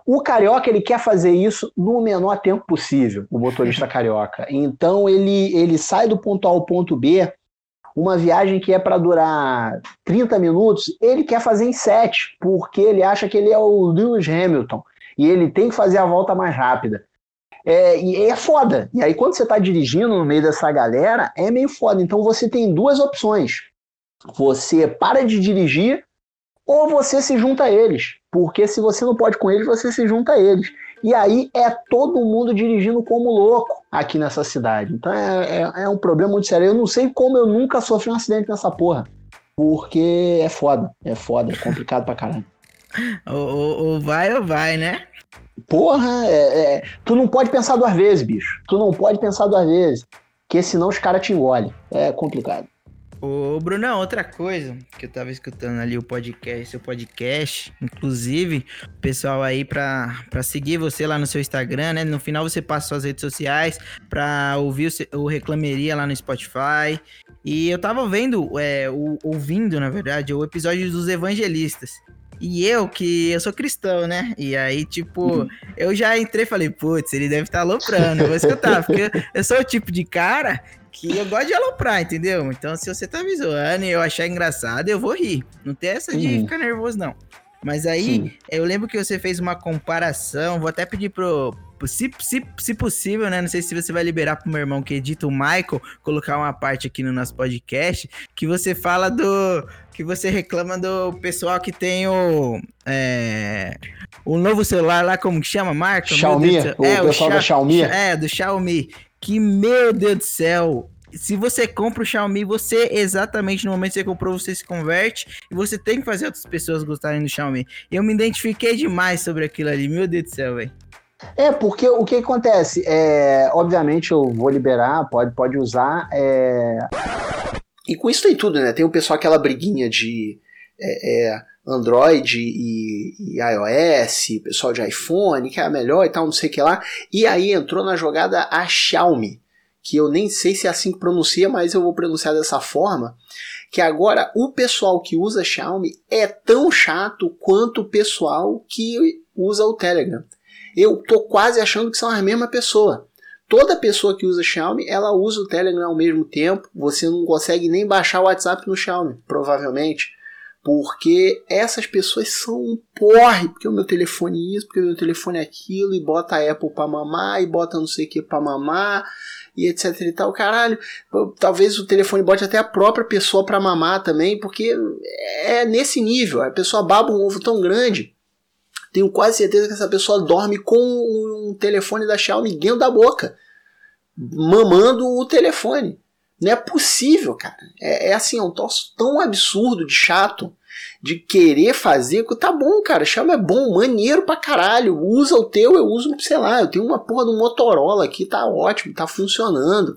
O carioca ele quer fazer isso no menor tempo possível, o motorista carioca. Então ele, ele sai do ponto A ao ponto B, uma viagem que é para durar 30 minutos, ele quer fazer em 7, porque ele acha que ele é o Lewis Hamilton e ele tem que fazer a volta mais rápida. É, e é foda. E aí, quando você está dirigindo no meio dessa galera, é meio foda. Então você tem duas opções você para de dirigir ou você se junta a eles. Porque se você não pode com eles, você se junta a eles. E aí é todo mundo dirigindo como louco aqui nessa cidade. Então é, é, é um problema muito sério. Eu não sei como eu nunca sofri um acidente nessa porra. Porque é foda, é foda, é complicado pra caralho. ou, ou vai ou vai, né? Porra, é, é, tu não pode pensar duas vezes, bicho. Tu não pode pensar duas vezes. Porque senão os caras te engolem. É complicado. Ô, Brunão, outra coisa que eu tava escutando ali o podcast, seu podcast, inclusive, o pessoal aí pra, pra seguir você lá no seu Instagram, né? No final você passa suas redes sociais pra ouvir o, o Reclameria lá no Spotify. E eu tava vendo, é, o, ouvindo, na verdade, o episódio dos evangelistas. E eu, que eu sou cristão, né? E aí, tipo, eu já entrei e falei, putz, ele deve estar tá aloprando, eu vou escutar, porque eu sou o tipo de cara que eu gosto de aloprar, entendeu? Então, se você tá me zoando e eu achar engraçado, eu vou rir. Não tem essa de uhum. ficar nervoso, não. Mas aí, Sim. eu lembro que você fez uma comparação, vou até pedir pro. Se, se, se possível, né? Não sei se você vai liberar pro meu irmão que edita o Michael, colocar uma parte aqui no nosso podcast, que você fala do. Que você reclama do pessoal que tem o. É, o novo celular lá, como que chama, marca? Xiaomi, o é, pessoal o da Xiaomi. É, do Xiaomi que, meu Deus do céu, se você compra o Xiaomi, você exatamente no momento que você comprou, você se converte e você tem que fazer outras pessoas gostarem do Xiaomi. Eu me identifiquei demais sobre aquilo ali, meu Deus do céu, velho. É, porque o que acontece? É, obviamente eu vou liberar, pode, pode usar. É... E com isso tem tudo, né? Tem o pessoal aquela briguinha de é, é, Android e, e, iOS, pessoal de iPhone, que é a melhor e tal, não sei o que lá. E aí entrou na jogada a Xiaomi, que eu nem sei se é assim que pronuncia, mas eu vou pronunciar dessa forma. Que agora o pessoal que usa Xiaomi é tão chato quanto o pessoal que usa o Telegram. Eu tô quase achando que são a mesma pessoa. Toda pessoa que usa Xiaomi, ela usa o Telegram ao mesmo tempo. Você não consegue nem baixar o WhatsApp no Xiaomi, provavelmente porque essas pessoas são um porre, porque o meu telefone é isso, porque o meu telefone é aquilo, e bota a Apple pra mamar, e bota não sei o que pra mamar, e etc e tal, caralho, talvez o telefone bote até a própria pessoa pra mamar também, porque é nesse nível, a pessoa baba um ovo tão grande, tenho quase certeza que essa pessoa dorme com um telefone da Xiaomi dentro da boca, mamando o telefone. Não é possível, cara. É, é assim, é um troço tão absurdo de chato de querer fazer. Tá bom, cara, chama é bom, maneiro pra caralho. Usa o teu, eu uso, sei lá, eu tenho uma porra do Motorola aqui, tá ótimo, tá funcionando.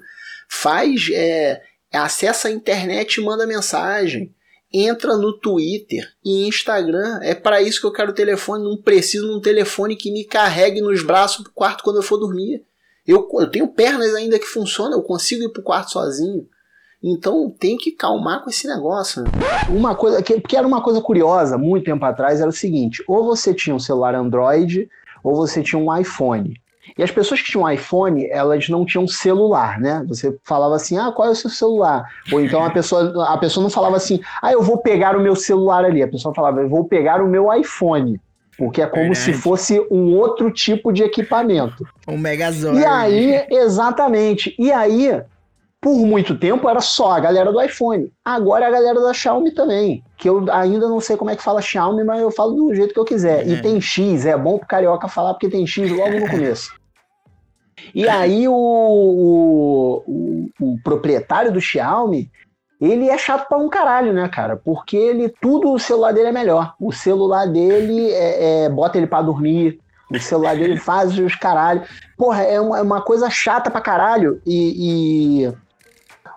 Faz, é, acessa a internet e manda mensagem. entra no Twitter e Instagram. É para isso que eu quero o telefone. Não preciso de um telefone que me carregue nos braços pro quarto quando eu for dormir. Eu, eu tenho pernas ainda que funcionam, eu consigo ir pro quarto sozinho. Então tem que calmar com esse negócio. Né? Uma coisa que, que era uma coisa curiosa muito tempo atrás era o seguinte: ou você tinha um celular Android ou você tinha um iPhone. E as pessoas que tinham iPhone, elas não tinham celular, né? Você falava assim, ah, qual é o seu celular? Ou então a pessoa, a pessoa não falava assim, ah, eu vou pegar o meu celular ali. A pessoa falava, eu vou pegar o meu iPhone. Porque é como Verdade. se fosse um outro tipo de equipamento. Um Megazord. E aí, exatamente. E aí, por muito tempo era só a galera do iPhone. Agora é a galera da Xiaomi também. Que eu ainda não sei como é que fala Xiaomi, mas eu falo do jeito que eu quiser. É. E tem X, é bom pro carioca falar porque tem X logo no começo. E aí o, o, o, o, proprietário do Xiaomi, ele é chato pra um caralho, né, cara? Porque ele tudo o celular dele é melhor. O celular dele é, é bota ele para dormir. O celular dele faz os caralho. Porra, é uma, é uma coisa chata pra caralho. E, e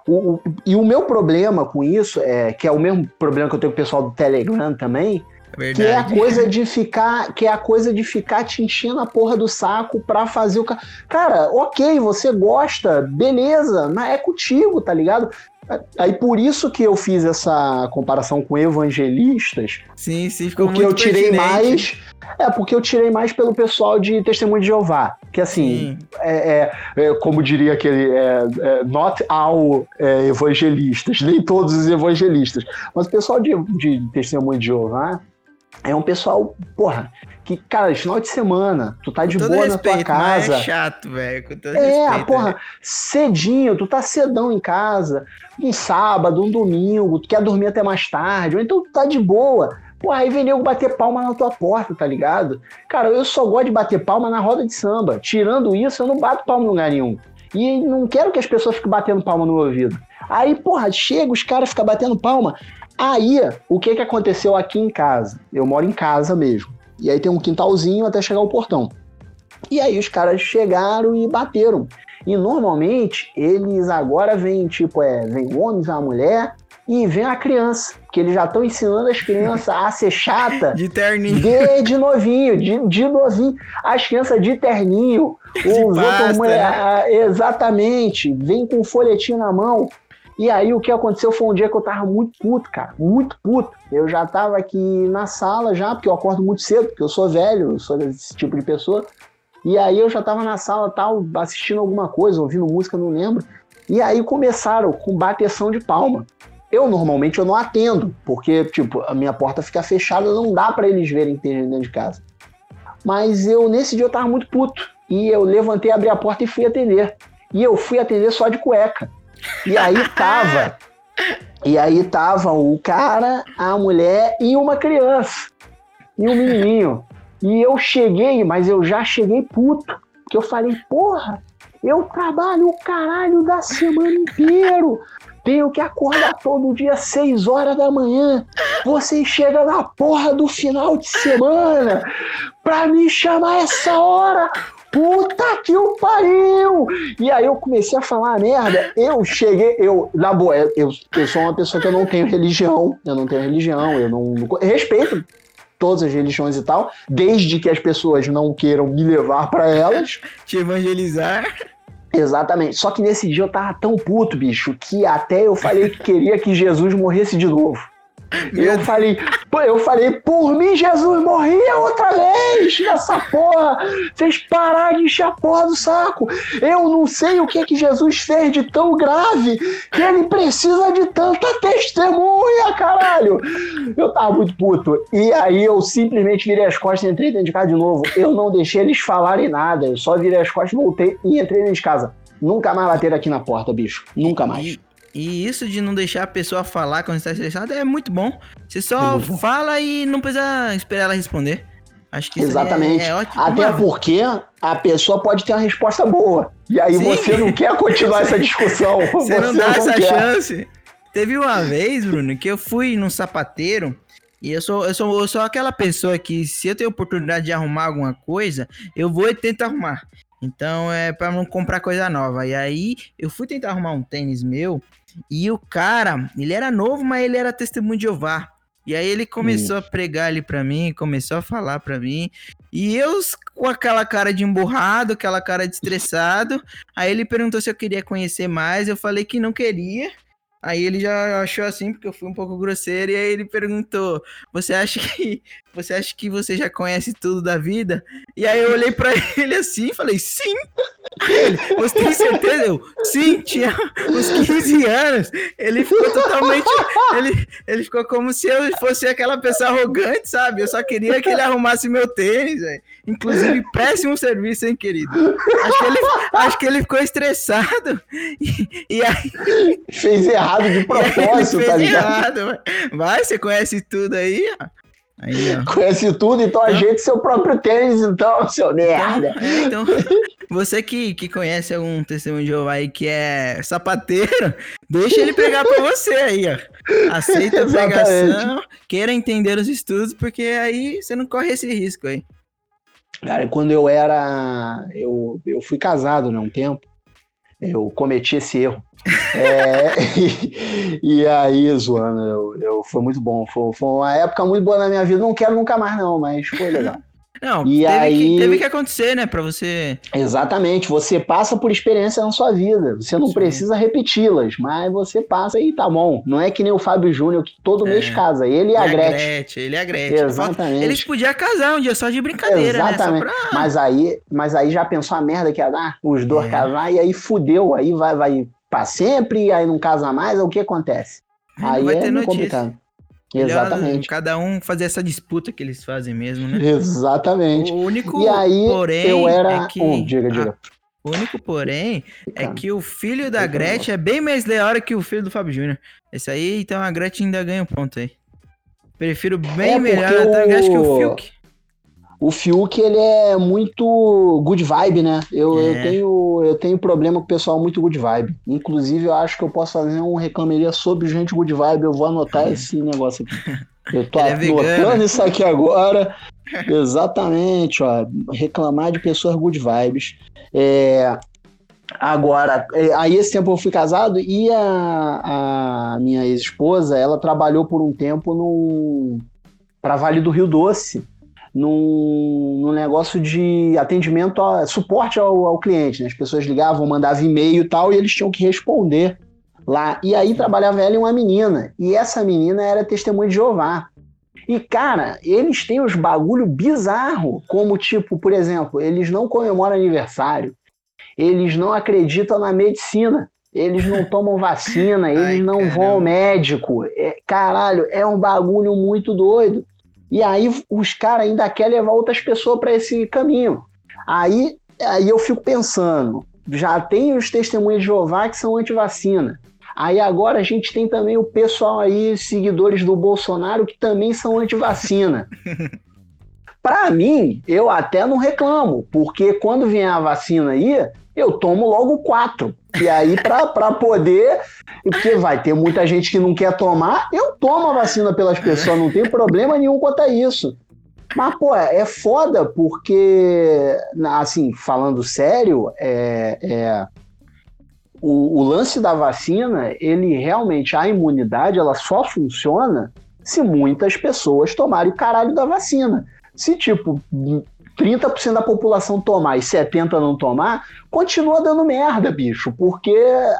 o, o, e o meu problema com isso, é que é o mesmo problema que eu tenho com o pessoal do Telegram também, é que é a coisa de ficar, que é a coisa de ficar te enchendo a porra do saco pra fazer o cara. ok, você gosta, beleza, mas é contigo, tá ligado? Aí por isso que eu fiz essa comparação com evangelistas. Sim, sim, ficou porque muito eu tirei mais. É, porque eu tirei mais pelo pessoal de Testemunho de Jeová. Que assim, é, é, é, como diria aquele. É, é, not all é, evangelistas, nem todos os evangelistas. Mas o pessoal de, de Testemunho de Jeová é um pessoal, porra, que, cara, final de semana, tu tá de boa respeito, na tua casa. é chato, velho. É, respeito, porra, véio. cedinho, tu tá cedão em casa, um sábado, um domingo, tu quer dormir até mais tarde, ou então tu tá de boa. Porra, aí vem nego bater palma na tua porta, tá ligado? Cara, eu só gosto de bater palma na roda de samba. Tirando isso, eu não bato palma em lugar nenhum. E não quero que as pessoas fiquem batendo palma no meu ouvido. Aí, porra, chega, os caras ficam batendo palma. Aí, o que que aconteceu aqui em casa? Eu moro em casa mesmo. E aí tem um quintalzinho até chegar o portão. E aí os caras chegaram e bateram. E normalmente eles agora vêm, tipo, é, vem o homem, vem a mulher e vem a criança. Que eles já estão ensinando as crianças a ser chata. De terninho. De, de novinho, de, de novinho. As crianças de terninho. De os pasta, outros, né? exatamente. Vem com um folhetinho na mão. E aí o que aconteceu foi um dia que eu tava muito puto, cara, muito puto. Eu já tava aqui na sala já, porque eu acordo muito cedo, porque eu sou velho, eu sou desse tipo de pessoa. E aí eu já tava na sala tal, assistindo alguma coisa, ouvindo música, não lembro. E aí começaram com bateção de palma. Eu normalmente eu não atendo, porque tipo, a minha porta fica fechada, não dá para eles verem que dentro de casa. Mas eu nesse dia eu tava muito puto. E eu levantei, abri a porta e fui atender. E eu fui atender só de cueca. E aí tava. E aí tava o cara, a mulher e uma criança. E um menininho. E eu cheguei, mas eu já cheguei puto. Que eu falei, porra, eu trabalho o caralho da semana inteiro. Tenho que acordar todo dia às 6 horas da manhã. Você chega na porra do final de semana pra me chamar essa hora puta que o pariu! E aí eu comecei a falar merda. Eu cheguei, eu, na boa, eu, eu sou uma pessoa que eu não tenho religião, eu não tenho religião, eu não. respeito todas as religiões e tal, desde que as pessoas não queiram me levar para elas. Te evangelizar. Exatamente. Só que nesse dia eu tava tão puto, bicho, que até eu falei que queria que Jesus morresse de novo. Eu falei, eu falei, por mim Jesus morria outra vez nessa porra. Vocês pararam de encher a porra do saco. Eu não sei o que que Jesus fez de tão grave que ele precisa de tanta testemunha, caralho. Eu tava muito puto. E aí eu simplesmente virei as costas e entrei dentro de casa de novo. Eu não deixei eles falarem nada. Eu só virei as costas, voltei e entrei dentro de casa. Nunca mais bateram aqui na porta, bicho. Nunca mais. E isso de não deixar a pessoa falar quando está estressada é muito bom. Você só fala e não precisa esperar ela responder. Acho que Exatamente. É, é ótimo. Até porque a pessoa pode ter uma resposta boa. E aí Sim. você não quer continuar essa discussão. Você, você não dá não essa quer. chance. Teve uma vez, Bruno, que eu fui num sapateiro e eu sou, eu sou, eu sou aquela pessoa que, se eu tenho oportunidade de arrumar alguma coisa, eu vou e tento arrumar. Então é pra não comprar coisa nova. E aí eu fui tentar arrumar um tênis meu e o cara, ele era novo, mas ele era testemunho de Jeová. E aí ele começou a pregar ali pra mim, começou a falar pra mim. E eu com aquela cara de emburrado, aquela cara de estressado. Aí ele perguntou se eu queria conhecer mais, eu falei que não queria. Aí ele já achou assim, porque eu fui um pouco grosseiro, e aí ele perguntou: Você acha que você acha que você já conhece tudo da vida? E aí eu olhei pra ele assim e falei, sim! Ele, você tem certeza? Eu, sim, tinha uns 15 anos. Ele ficou totalmente. Ele, ele ficou como se eu fosse aquela pessoa arrogante, sabe? Eu só queria que ele arrumasse meu tênis, véio. Inclusive, péssimo serviço, hein, querido? Acho que ele, acho que ele ficou estressado. E, e aí. Fez errado de propósito, fez tá ligado? errado. Vai, você conhece tudo aí, ó. Aí, ó. Conhece tudo, então ajeite seu próprio tênis, então, seu merda. É, então, você que, que conhece algum testemunho de Jeová aí que é sapateiro, deixa ele pregar pra você aí, ó. Aceita a pregação, queira entender os estudos, porque aí você não corre esse risco aí. Cara, quando eu era. Eu, eu fui casado, né, um tempo. Eu cometi esse erro. É, e, e aí, zoando, eu, eu- foi muito bom. Foi, foi uma época muito boa na minha vida. Não quero nunca mais, não, mas foi legal. Não, E teve, aí- que, teve que acontecer, né, pra você... Exatamente, você passa por experiência na sua vida. Você não Sim. precisa repeti-las, mas você passa e tá bom. Não é que nem o Fábio Júnior, que todo É. mês casa. Ele e a Gretchen. ele e a Gretchen. Exatamente. Eles podiam casar um dia só de brincadeira, Exatamente. né? Pra... Mas aí, mas aí já pensou a merda que ia dar? Os dois É. casar e aí fudeu. Aí vai, vai pra sempre, aí não casa mais. O que acontece? Aí vai é ter muito notícia. complicado. Melhor Exatamente. Cada um fazer essa disputa que eles fazem mesmo, né? Exatamente. O único E aí porém eu era. é que... Hum, diga, diga. Ah, o único porém é que o filho da Gretchen é bem mais leal que o filho do Fábio Júnior. Esse aí, então a Gretchen ainda ganha um ponto aí. Prefiro bem É, melhor porque até acho que o o- Fiuk. O Fiuk, ele é muito good vibe, né? Eu, eu, É. tenho, eu tenho problema com o pessoal muito good vibe. Inclusive, eu acho que eu posso fazer um reclameria sobre gente good vibe. Eu vou anotar esse negócio aqui. Eu tô Ele é anotando vegano. isso aqui agora. Exatamente, ó. Reclamar de pessoas good vibes. É, Agora, é, aí esse tempo eu fui casado e a, a minha ex-esposa, ela trabalhou por um tempo num para Vale do Rio Doce, num, num negócio de atendimento, a, suporte ao, ao cliente. né? As pessoas ligavam, mandavam e-mail e tal, e eles tinham que responder lá. E aí trabalhava ela e uma menina, e essa menina era testemunha de Jeová. E, cara, eles têm uns bagulho bizarro, como tipo, por exemplo, eles não comemoram aniversário, eles não acreditam na medicina, eles não tomam vacina, eles Ai, não vão ao caramba. médico. É, caralho, é um bagulho muito doido. E aí os caras ainda querem levar outras pessoas para esse caminho. Aí, aí eu fico pensando, já tem os testemunhos de Jeová que são anti-vacina. Aí agora a gente tem também o pessoal aí, seguidores do Bolsonaro, que também são anti-vacina. Para mim, eu até não reclamo, porque quando vier a vacina aí, eu tomo logo quatro. E aí, para poder. Porque vai ter muita gente que não quer tomar, eu tomo a vacina pelas pessoas, não tem problema nenhum quanto a isso. Mas, pô, é foda porque, assim, falando sério, é, é, o, o lance da vacina, ele realmente, a imunidade, ela só funciona se muitas pessoas tomarem o caralho da vacina. Se, tipo, 30% da população tomar e 70% não tomar, continua dando merda, bicho. Porque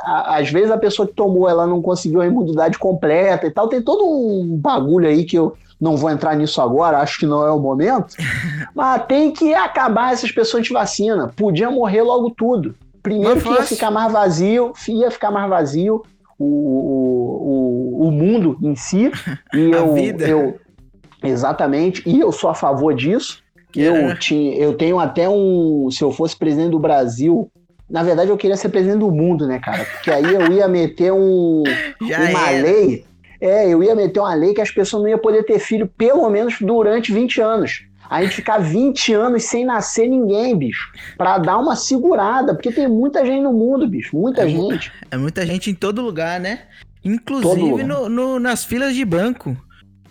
a- às vezes a pessoa que tomou ela não conseguiu a imunidade completa e tal. Tem todo um bagulho aí que eu não vou entrar nisso agora, acho que não é o momento. Mas tem que acabar essas pessoas de vacina. Podia morrer logo tudo. Primeiro que ia ficar mais vazio, ia ficar mais vazio o, o, o, o mundo em si. E A eu, vida. eu exatamente, e eu sou a favor disso. Eu, tinha, eu tenho até um. Se eu fosse presidente do Brasil. Na verdade, eu queria ser presidente do mundo, né, cara? Porque aí eu ia meter um, uma era. lei. É, eu ia meter uma lei que as pessoas não iam poder ter filho pelo menos durante 20 anos. A gente ficar 20 anos sem nascer ninguém, bicho. Pra dar uma segurada. Porque tem muita gente no mundo, bicho. Muita É gente. É muita gente em todo lugar, né? Inclusive lugar. no, no- nas filas de banco.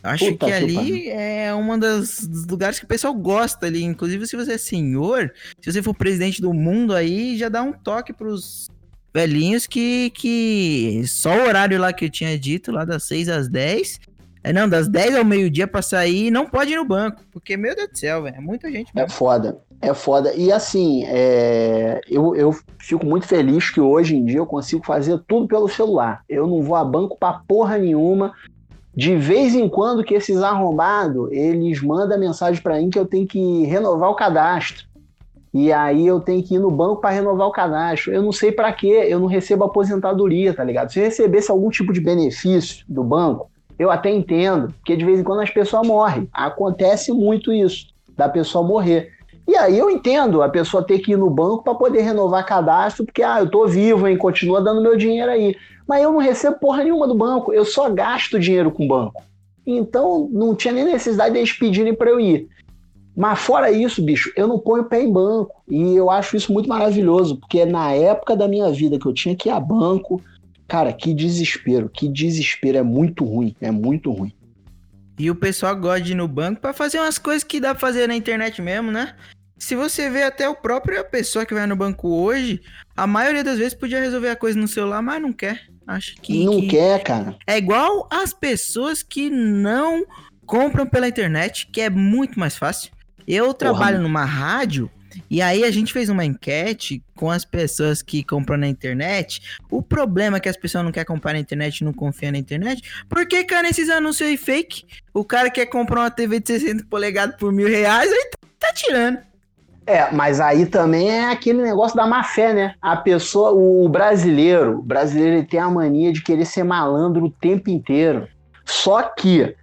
Acho Puta que ali é um dos lugares que o pessoal gosta ali. Inclusive, se você é senhor, se você for presidente do mundo aí, já dá um toque pros velhinhos que, que só o horário lá que eu tinha dito, lá das 6 às 10. É, não, das 10 ao meio-dia pra sair, não pode ir no banco. Porque, meu Deus do céu, velho, é muita gente É mesmo. foda, é foda. E assim, é, eu, eu fico muito feliz que hoje em dia eu consigo fazer tudo pelo celular. Eu não vou a banco pra porra nenhuma. De vez em quando que esses arrombados, eles mandam mensagem pra mim que eu tenho que renovar o cadastro. E aí eu tenho que ir no banco pra renovar o cadastro. Eu não sei pra quê, eu não recebo aposentadoria, tá ligado? Se eu recebesse algum tipo de benefício do banco, eu até entendo, porque de vez em quando as pessoas morrem. Acontece muito isso, da pessoa morrer. E aí eu entendo a pessoa ter que ir no banco para poder renovar cadastro, porque ah, eu tô vivo, hein, continua dando meu dinheiro aí. Mas eu não recebo porra nenhuma do banco, eu só gasto dinheiro com o banco. Então não tinha nem necessidade deles pedirem para eu ir. Mas fora isso, bicho, eu não ponho pé em banco. E eu acho isso muito maravilhoso, porque na época da minha vida que eu tinha que ir a banco, cara, que desespero, que desespero, é muito ruim, é muito ruim. E o pessoal gosta de ir no banco pra fazer umas coisas que dá pra fazer na internet mesmo, né? Se você vê até o próprio pessoa que vai no banco hoje, a maioria das vezes podia resolver a coisa no celular, mas não quer. Acho que, não que- quer, cara. é igual as pessoas que não compram pela internet, que é muito mais fácil. Eu trabalho numa rádio e aí a gente fez uma enquete com as pessoas que compram na internet. O problema é que as pessoas não querem comprar na internet não confiam na internet. Por que, cara, esses anúncios aí fake? O cara quer comprar uma TV de 60 polegadas por mil reais, aí tá, tá tirando. É, mas aí também é aquele negócio da má fé, né? A pessoa, o brasileiro, o brasileiro ele tem a mania de querer ser malandro o tempo inteiro. Só que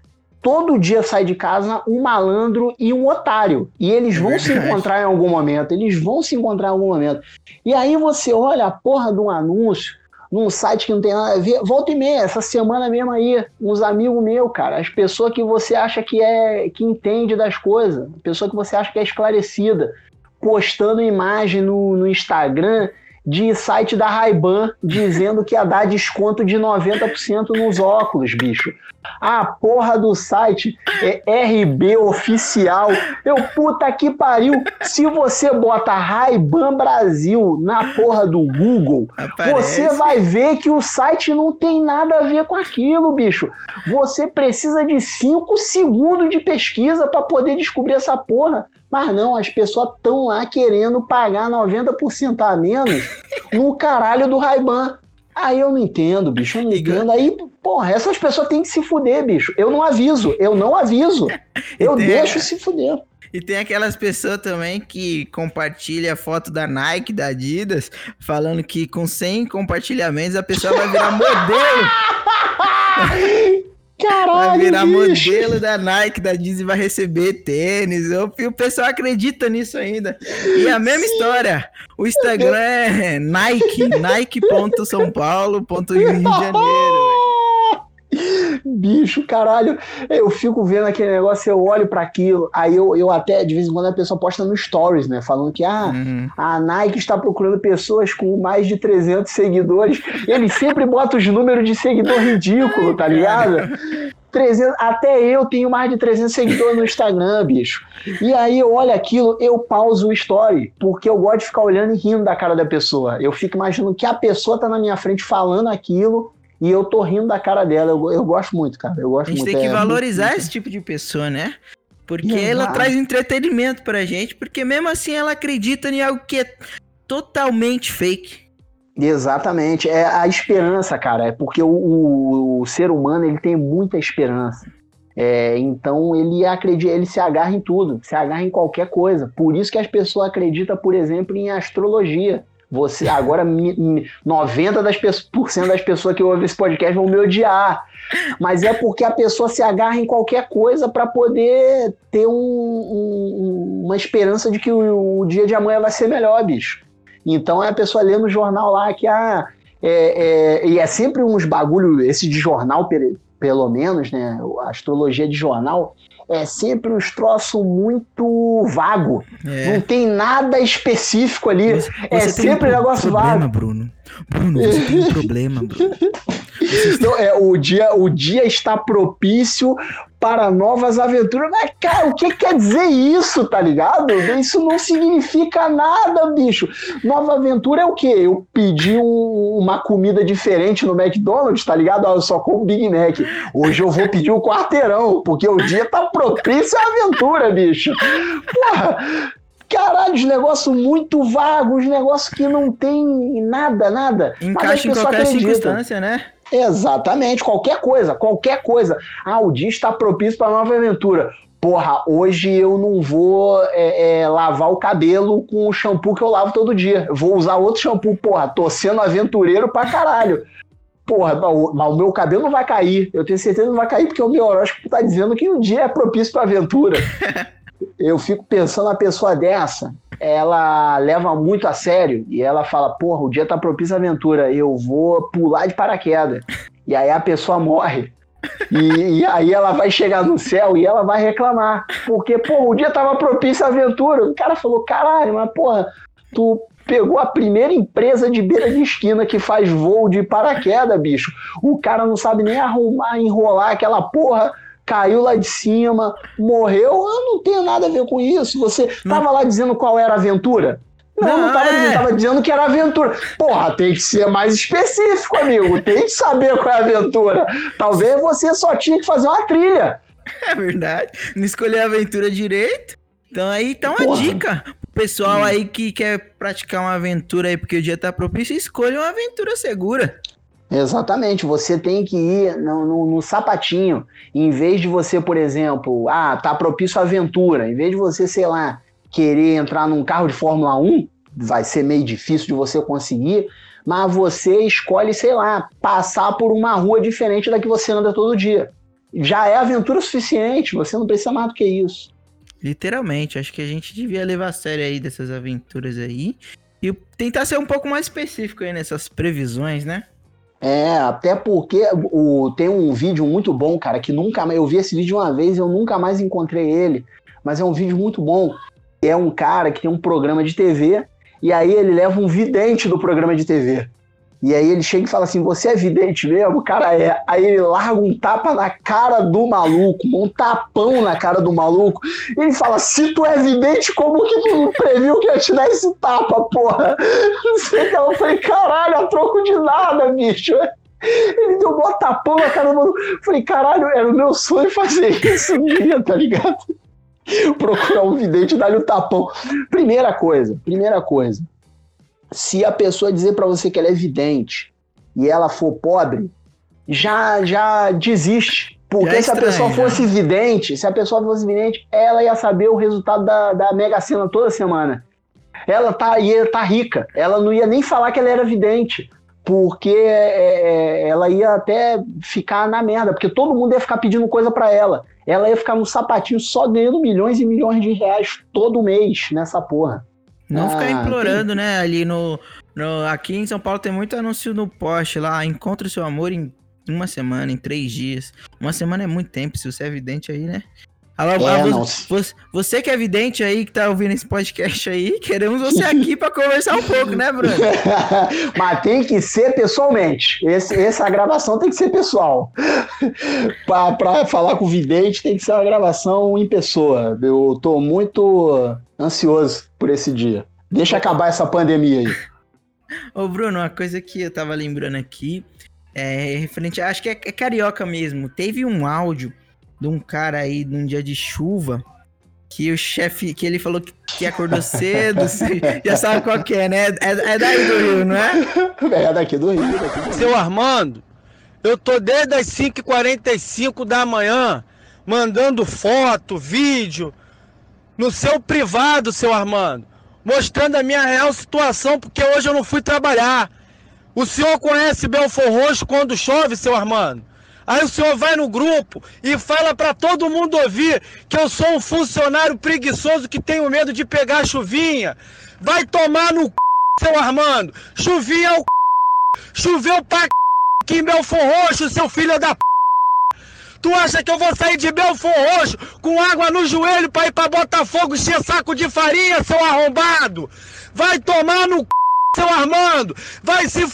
todo dia sai de casa um malandro e um otário. E eles É vão se encontrar em algum momento. Eles vão se encontrar em algum momento. E aí você olha a porra de um anúncio num site que não tem nada a ver. Volta e meia, essa semana mesmo aí, uns amigos meus, cara, as pessoas que você acha que é que entende das coisas, pessoa que você acha que é esclarecida, postando imagem no, no Instagram de site da Ray-Ban dizendo que ia dar desconto de 90% nos óculos, bicho. A porra do site é RB oficial. Eu puta que pariu. Se você bota Ray-Ban Brasil na porra do Google, Aparece. você vai ver que o site não tem nada a ver com aquilo, bicho. Você precisa de 5 segundos de pesquisa para poder descobrir essa porra. Mas não, as pessoas estão lá querendo pagar 90% a menos no caralho do Ray-Ban. Aí eu não entendo, bicho, eu não entendo. Aí, porra, essas pessoas têm que se fuder, bicho. Eu não aviso, eu não aviso. Eu tem- deixo se fuder. E tem aquelas pessoas também que compartilham a foto da Nike, da Adidas, falando que com 100 compartilhamentos a pessoa vai virar modelo. Vai Caralho, virar bicho. modelo da Nike, da e vai receber tênis. O, o pessoal acredita nisso ainda. E a mesma história. O Instagram é Nike, nike.sãopaulo.rio de Janeiro. Bicho, caralho, eu fico vendo aquele negócio, eu olho pra aquilo, aí eu, eu até, de vez em quando, a pessoa posta no Stories, né? Falando que, ah, Uhum. a Nike está procurando pessoas com mais de 300 seguidores. Ele sempre bota os números de seguidor ridículo, tá ligado? 300, até eu tenho mais de 300 seguidores no Instagram, bicho. E aí eu olho aquilo, eu pauso o story, porque eu gosto de ficar olhando e rindo da cara da pessoa. Eu fico imaginando que a pessoa tá na minha frente falando aquilo e eu tô rindo da cara dela. Eu, eu gosto muito, cara. Eu A gosto gente muito. tem que É valorizar muito- esse tipo de pessoa, né? Porque Exato. ela traz entretenimento pra gente, porque mesmo assim ela acredita em algo que é totalmente fake. Exatamente, é a esperança, cara. É porque o, o- o ser humano ele tem muita esperança. É, então ele acredita, ele se agarra em tudo, se agarra em qualquer coisa. Por isso que as pessoas acreditam, por exemplo, em astrologia. Você agora mi- mi- 90% das, pe- por cento das pessoas que ouvem esse podcast vão me odiar. Mas é porque a pessoa se agarra em qualquer coisa para poder ter um- um- uma esperança de que o, o dia de amanhã vai ser melhor, bicho. Então é a pessoa lê no jornal lá que ah, é, é- e é sempre uns bagulho, esse de jornal, pe- pelo menos, né? A astrologia de jornal é sempre uns troços muito vago. É. Não tem nada específico ali. Você- é você tem sempre um negócio problema, vago. Bruno. Bruno, você tem um problema, Bruno. Não, é, o, dia, o dia está propício para novas aventuras. Mas, cara, o que quer dizer isso, tá ligado? Isso não significa nada, bicho. Nova aventura é o quê? Eu pedi um- uma comida diferente no McDonald's, tá ligado? Ah, eu só como Big Mac. Hoje eu vou pedir um quarteirão, porque o dia tá propício à aventura, bicho. Porra, caralho, os negócios muito vagos, os negócios que não tem nada, nada. Encaixa em qualquer acreditam. circunstância, né? Exatamente, qualquer coisa, qualquer coisa. Ah, o dia está propício para nova aventura. Porra, hoje eu não vou é, é, lavar o cabelo com o shampoo que eu lavo todo dia. Vou usar outro shampoo. Porra, tô sendo aventureiro pra caralho. Porra, mas o- meu cabelo não vai cair. Eu tenho certeza que não vai cair porque o meu horóscopo tá dizendo que o dia é propício pra aventura. eu fico pensando a pessoa dessa, ela leva muito a sério e ela fala: Porra, o dia tá propício à aventura, eu vou pular de paraquedas. E aí a pessoa morre. E, e aí ela vai chegar no céu e ela vai reclamar. Porque, pô, o dia tava propício à aventura. O cara falou: caralho, mas porra, tu pegou a primeira empresa de beira de esquina que faz voo de paraquedas, bicho. O cara não sabe nem arrumar, enrolar aquela porra. Caiu lá de cima, morreu. Eu não tenho nada a ver com isso. Você tava lá dizendo qual era a aventura? Não, não, Não, tava é. dizendo, tava dizendo que era aventura. Porra, tem que ser mais específico, amigo. Tem que saber qual é a aventura. Talvez você só tinha que fazer uma trilha. É verdade. Não escolheu a aventura direito. Então aí tá uma Porra. dica. Pessoal aí que quer praticar uma aventura aí porque o dia tá propício, escolha uma aventura segura. Exatamente, você tem que ir no, no- no sapatinho. Em vez de você, por exemplo, ah, tá propício à aventura. Em vez de você, sei lá, querer entrar num carro de Fórmula 1, vai ser meio difícil de você conseguir, mas você escolhe, sei lá, passar por uma rua diferente da que você anda todo dia. Já é aventura suficiente, você não precisa mais do que isso. Literalmente, acho que a gente devia levar a sério aí dessas aventuras aí. E tentar ser um pouco mais específico aí nessas previsões, né? É, até porque o, tem um vídeo muito bom, cara, que nunca mais. Eu vi esse vídeo uma vez e eu nunca mais encontrei ele. Mas é um vídeo muito bom. É um cara que tem um programa de TV e aí ele leva um vidente do programa de TV. E aí ele chega e fala assim: Você é vidente mesmo? O cara é. Aí ele larga um tapa na cara do maluco, um tapão na cara do maluco. Ele fala: Se tu é vidente, como que tu não previu que ia te dar esse tapa, porra? Não sei o que. Eu falei: Caralho, a troco de nada, bicho. Ele deu um tapão na cara do maluco. Eu Falei: Caralho, era o meu sonho fazer isso um dia, tá ligado? Procurar um vidente e dar-lhe um tapão. Primeira coisa, primeira coisa se a pessoa dizer pra você que ela é vidente e ela for pobre, já já desiste. Porque é se a pessoa fosse vidente, se a pessoa fosse vidente, ela ia saber o resultado da, da Mega Sena toda semana. Ela tá, ia tá rica. Ela não ia nem falar que ela era vidente. Porque é, é, ela ia até ficar na merda. Porque todo mundo ia ficar pedindo coisa pra ela. Ela ia ficar no sapatinho só ganhando milhões e milhões de reais todo mês nessa porra. Não Ah, ficar implorando, né? Ali no, no- Aqui em São Paulo tem muito anúncio no poste lá. Encontre o seu amor em uma semana, em três dias. Uma semana é muito tempo, se você é vidente aí, né? Alô, É, você, você que é vidente aí, que tá ouvindo esse podcast aí, queremos você aqui pra conversar um pouco, né, Bruno? Mas tem que ser pessoalmente. Esse, essa gravação tem que ser pessoal. pra, pra falar com o vidente tem que ser uma gravação em pessoa. Eu tô muito ansioso por esse dia. Deixa acabar essa pandemia aí. Ô, Bruno, uma coisa que eu tava lembrando aqui é referente, acho que é, é carioca mesmo. Teve um áudio de um cara aí num dia de chuva que o chefe, que ele falou que, que acordou cedo, você já sabe qual que é, né? É, é daí do Rio, não é? É daqui do Rio. Daqui do Rio. Seu Armando, eu tô desde as 5h45 da manhã mandando foto, vídeo no seu privado, seu Armando, mostrando a minha real situação, porque hoje eu não fui trabalhar. O senhor conhece Belfor Roxo quando chove, seu Armando? Aí o senhor vai no grupo e fala pra todo mundo ouvir que eu sou um funcionário preguiçoso que tenho medo de pegar chuvinha. Vai tomar no c... seu Armando. Chuvinha é o c... Choveu pra c... aqui em Belfor Roxo, seu filho da p... Tu acha que eu vou sair de Belfor Roxo com água no joelho pra ir pra Botafogo encher saco de farinha, seu arrombado? Vai tomar no c... seu Armando! Vai se f...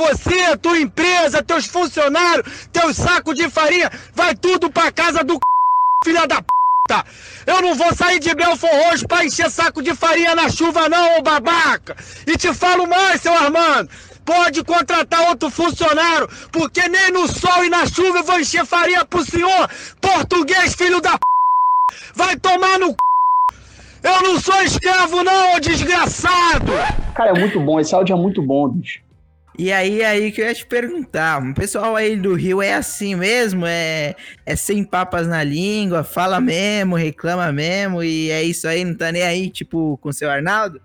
você, tua empresa, teus funcionários, teus sacos de farinha, vai tudo pra casa do c... filha da p... Eu não vou sair de Belfor Roxo pra encher saco de farinha na chuva não, ô babaca! E te falo mais, seu Armando! Pode contratar outro funcionário, porque nem no sol e na chuva eu vou encher farinha pro senhor! Português, filho da p... Vai tomar no c... Eu não sou escravo não, ô desgraçado! Cara, é muito bom, esse áudio é muito bom, bicho. E aí, aí que eu ia te perguntar, o pessoal aí do Rio é assim mesmo? É, é sem papas na língua, fala mesmo, reclama mesmo, e é isso aí, não tá nem aí, tipo, com o seu Arnaldo?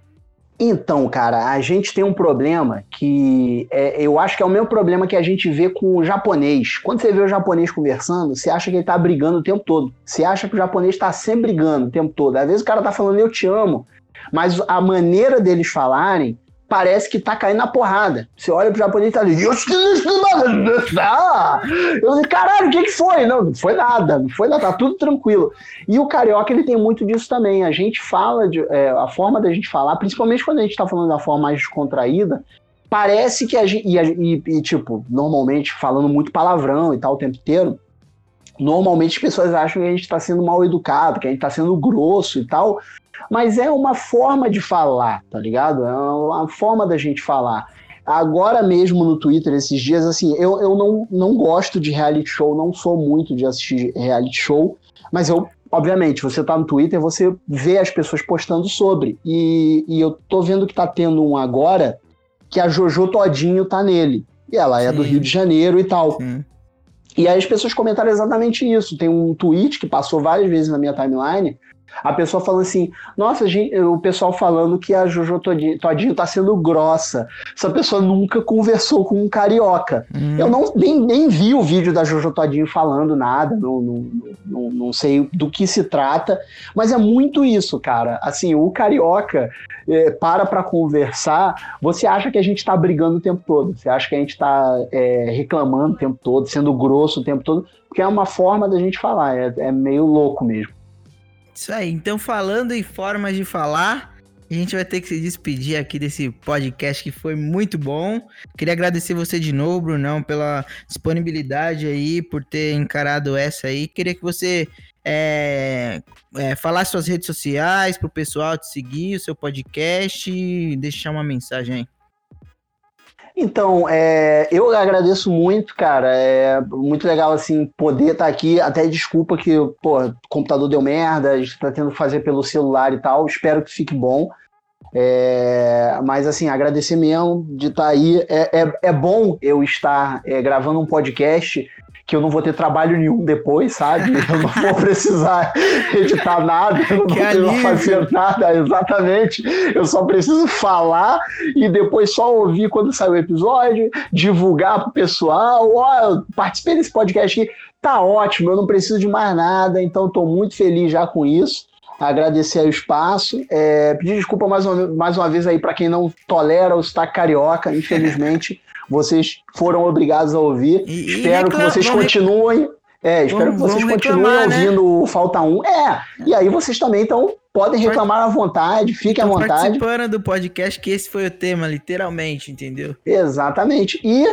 Então, cara, a gente tem um problema que é, eu acho que é o mesmo problema que a gente vê com o japonês. Quando você vê o japonês conversando, você acha que ele tá brigando o tempo todo. Você acha que o japonês tá sempre brigando o tempo todo. Às vezes o cara tá falando eu te amo, mas a maneira deles falarem parece que tá caindo na porrada. Você olha pro japonês e tá ali. Eu falei, caralho, o que, que foi? Não, não foi nada, não foi nada, tá tudo tranquilo. E o carioca, ele tem muito disso também. A gente fala, de, é, a forma da gente falar, principalmente quando a gente tá falando da forma mais descontraída, parece que a gente. E, e, e, tipo, normalmente falando muito palavrão e tal o tempo inteiro. Normalmente as pessoas acham que a gente está sendo mal educado, que a gente está sendo grosso e tal, mas é uma forma de falar, tá ligado? É uma forma da gente falar. Agora mesmo no Twitter, esses dias, assim, eu, eu não, não gosto de reality show, não sou muito de assistir reality show, mas eu, obviamente, você tá no Twitter, você vê as pessoas postando sobre. E, e eu tô vendo que tá tendo um agora que a Jojo Todinho tá nele. E ela é Sim. do Rio de Janeiro e tal. Sim. E aí as pessoas comentaram exatamente isso. Tem um tweet que passou várias vezes na minha timeline a pessoa falando assim, nossa, gente, o pessoal falando que a Jojo Todinho, Todinho tá sendo grossa. Essa pessoa nunca conversou com um carioca. Hum. Eu não, nem, nem vi o vídeo da Jojo Todinho falando nada, não, não, não, não sei do que se trata, mas é muito isso, cara. Assim, o carioca é, para pra conversar, você acha que a gente tá brigando o tempo todo, você acha que a gente tá é, reclamando o tempo todo, sendo grosso o tempo todo, porque é uma forma da gente falar, é, é meio louco mesmo. Isso aí. Então, falando em formas de falar, a gente vai ter que se despedir aqui desse podcast que foi muito bom. Queria agradecer você de novo, Brunão, pela disponibilidade aí, por ter encarado essa aí. Queria que você é, é, falar suas redes sociais para o pessoal te seguir, o seu podcast e deixar uma mensagem aí. Então, é, eu agradeço muito, cara. É muito legal, assim, poder estar tá aqui. Até desculpa que, pô, o computador deu merda, a gente tá tendo que fazer pelo celular e tal. Espero que fique bom. É, mas, assim, agradecer mesmo de estar tá aí. É, é, é bom eu estar é, gravando um podcast que eu não vou ter trabalho nenhum depois, sabe? Eu não vou precisar editar nada, eu não que vou fazer nada, exatamente. Eu só preciso falar e depois só ouvir quando sair o episódio, divulgar pro pessoal, ó, oh, participei desse podcast aqui, tá ótimo, eu não preciso de mais nada, então estou muito feliz já com isso. Agradecer o espaço, é, pedir desculpa mais uma, mais uma vez aí para quem não tolera o sotaque carioca, infelizmente vocês foram obrigados a ouvir. E, espero e que vocês continuem. É, espero vamos, que vocês continuem reclamar, né? ouvindo né? Falta 1. É, e aí vocês também então podem reclamar à vontade, fiquem à vontade. participando do podcast, que esse foi o tema, literalmente, entendeu? Exatamente. E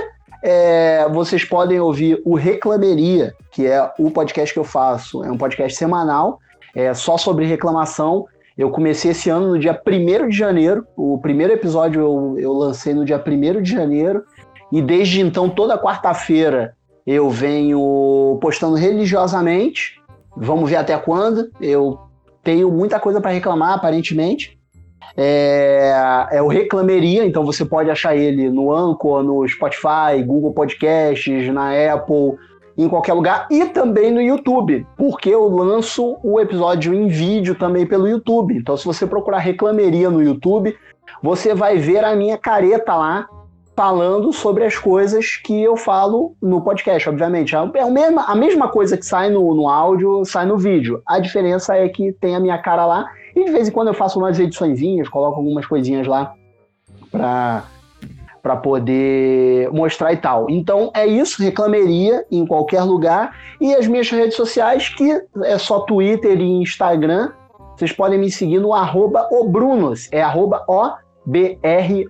é, vocês podem ouvir o Reclameria, que é o podcast que eu faço. É um podcast semanal, é só sobre reclamação. Eu comecei esse ano no dia 1 de janeiro. O primeiro episódio eu, eu lancei no dia 1 de janeiro. E desde então, toda quarta-feira, eu venho postando religiosamente. Vamos ver até quando. Eu tenho muita coisa para reclamar, aparentemente. É, é, o Reclameria, então você pode achar ele no Anchor, no Spotify, Google Podcasts, na Apple, em qualquer lugar e também no YouTube, porque eu lanço o episódio em vídeo também pelo YouTube. Então, se você procurar Reclameria no YouTube, você vai ver a minha careta lá falando sobre as coisas que eu falo no podcast, obviamente. É a mesma, a mesma coisa que sai no, no áudio, sai no vídeo. A diferença é que tem a minha cara lá e de vez em quando eu faço umas ediçõezinhas, coloco algumas coisinhas lá para para poder mostrar e tal. Então é isso, reclameria em qualquer lugar e as minhas redes sociais que é só Twitter e Instagram. Vocês podem me seguir no arroba obrunos, é arroba o B-R-U-N-O-S.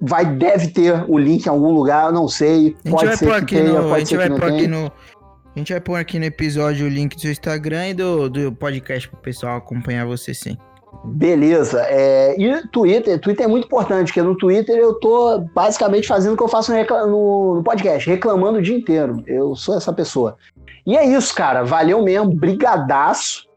Vai, deve ter o link em algum lugar, não sei. A gente Pode vai ser pôr que aqui tenha, no. A pode gente ser que vai não pôr aqui tenha. no. A gente vai pôr aqui no episódio o link do seu Instagram e do, do podcast pro pessoal acompanhar você sim. Beleza. É, e Twitter, Twitter é muito importante, porque no Twitter eu tô basicamente fazendo o que eu faço no, no podcast, reclamando o dia inteiro. Eu sou essa pessoa. E é isso, cara. Valeu mesmo, brigadaço.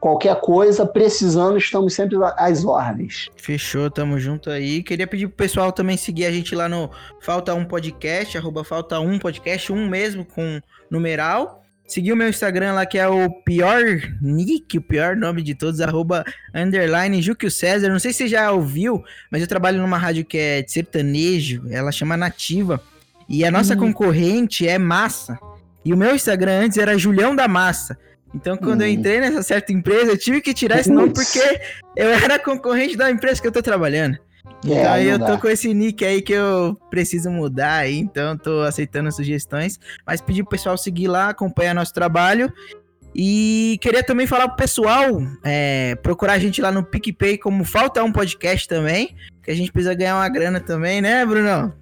Qualquer coisa, precisando, estamos sempre às ordens. Fechou, tamo junto aí. Queria pedir pro pessoal também seguir a gente lá no Falta Um Podcast, arroba Falta Um Podcast, um mesmo com numeral. Seguir o meu Instagram lá, que é o pior nick, o pior nome de todos, arroba underline Júquio César. Não sei se você já ouviu, mas eu trabalho numa rádio que é de sertanejo, ela chama Nativa. E a nossa concorrente é Massa. E o meu Instagram antes era Julião da Massa. Então, quando eu Hum. entrei nessa certa empresa, eu tive que tirar esse nome porque eu era concorrente da empresa que eu tô trabalhando. Então É, aí não eu dá. tô com esse nick aí que eu preciso mudar aí, então tô aceitando sugestões. Mas pedir pro pessoal seguir lá, acompanhar nosso trabalho. E queria também falar pro pessoal é, procurar a gente lá no PicPay como Falta Um Podcast também, que a gente precisa ganhar uma grana também, né, Bruno?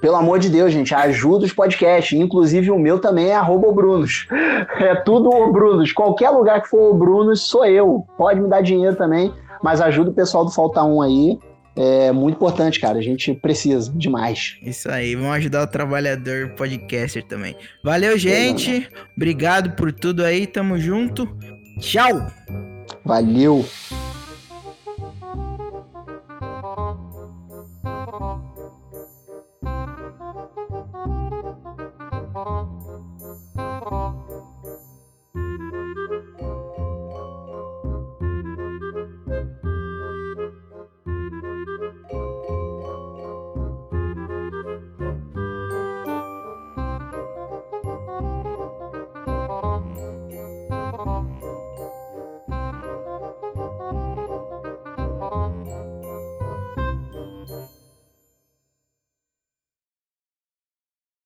Pelo amor de Deus, gente, ajuda os podcasts. Inclusive o meu também é arroba Brunos. É tudo o Brunos. Qualquer lugar que for o Brunos, sou eu. Pode me dar dinheiro também, mas ajuda o pessoal do Falta 1 aí. É muito importante, cara. A gente precisa demais. Isso aí, vamos ajudar o trabalhador podcaster também. Valeu, gente. Obrigado por tudo aí, tamo junto. Tchau! Valeu!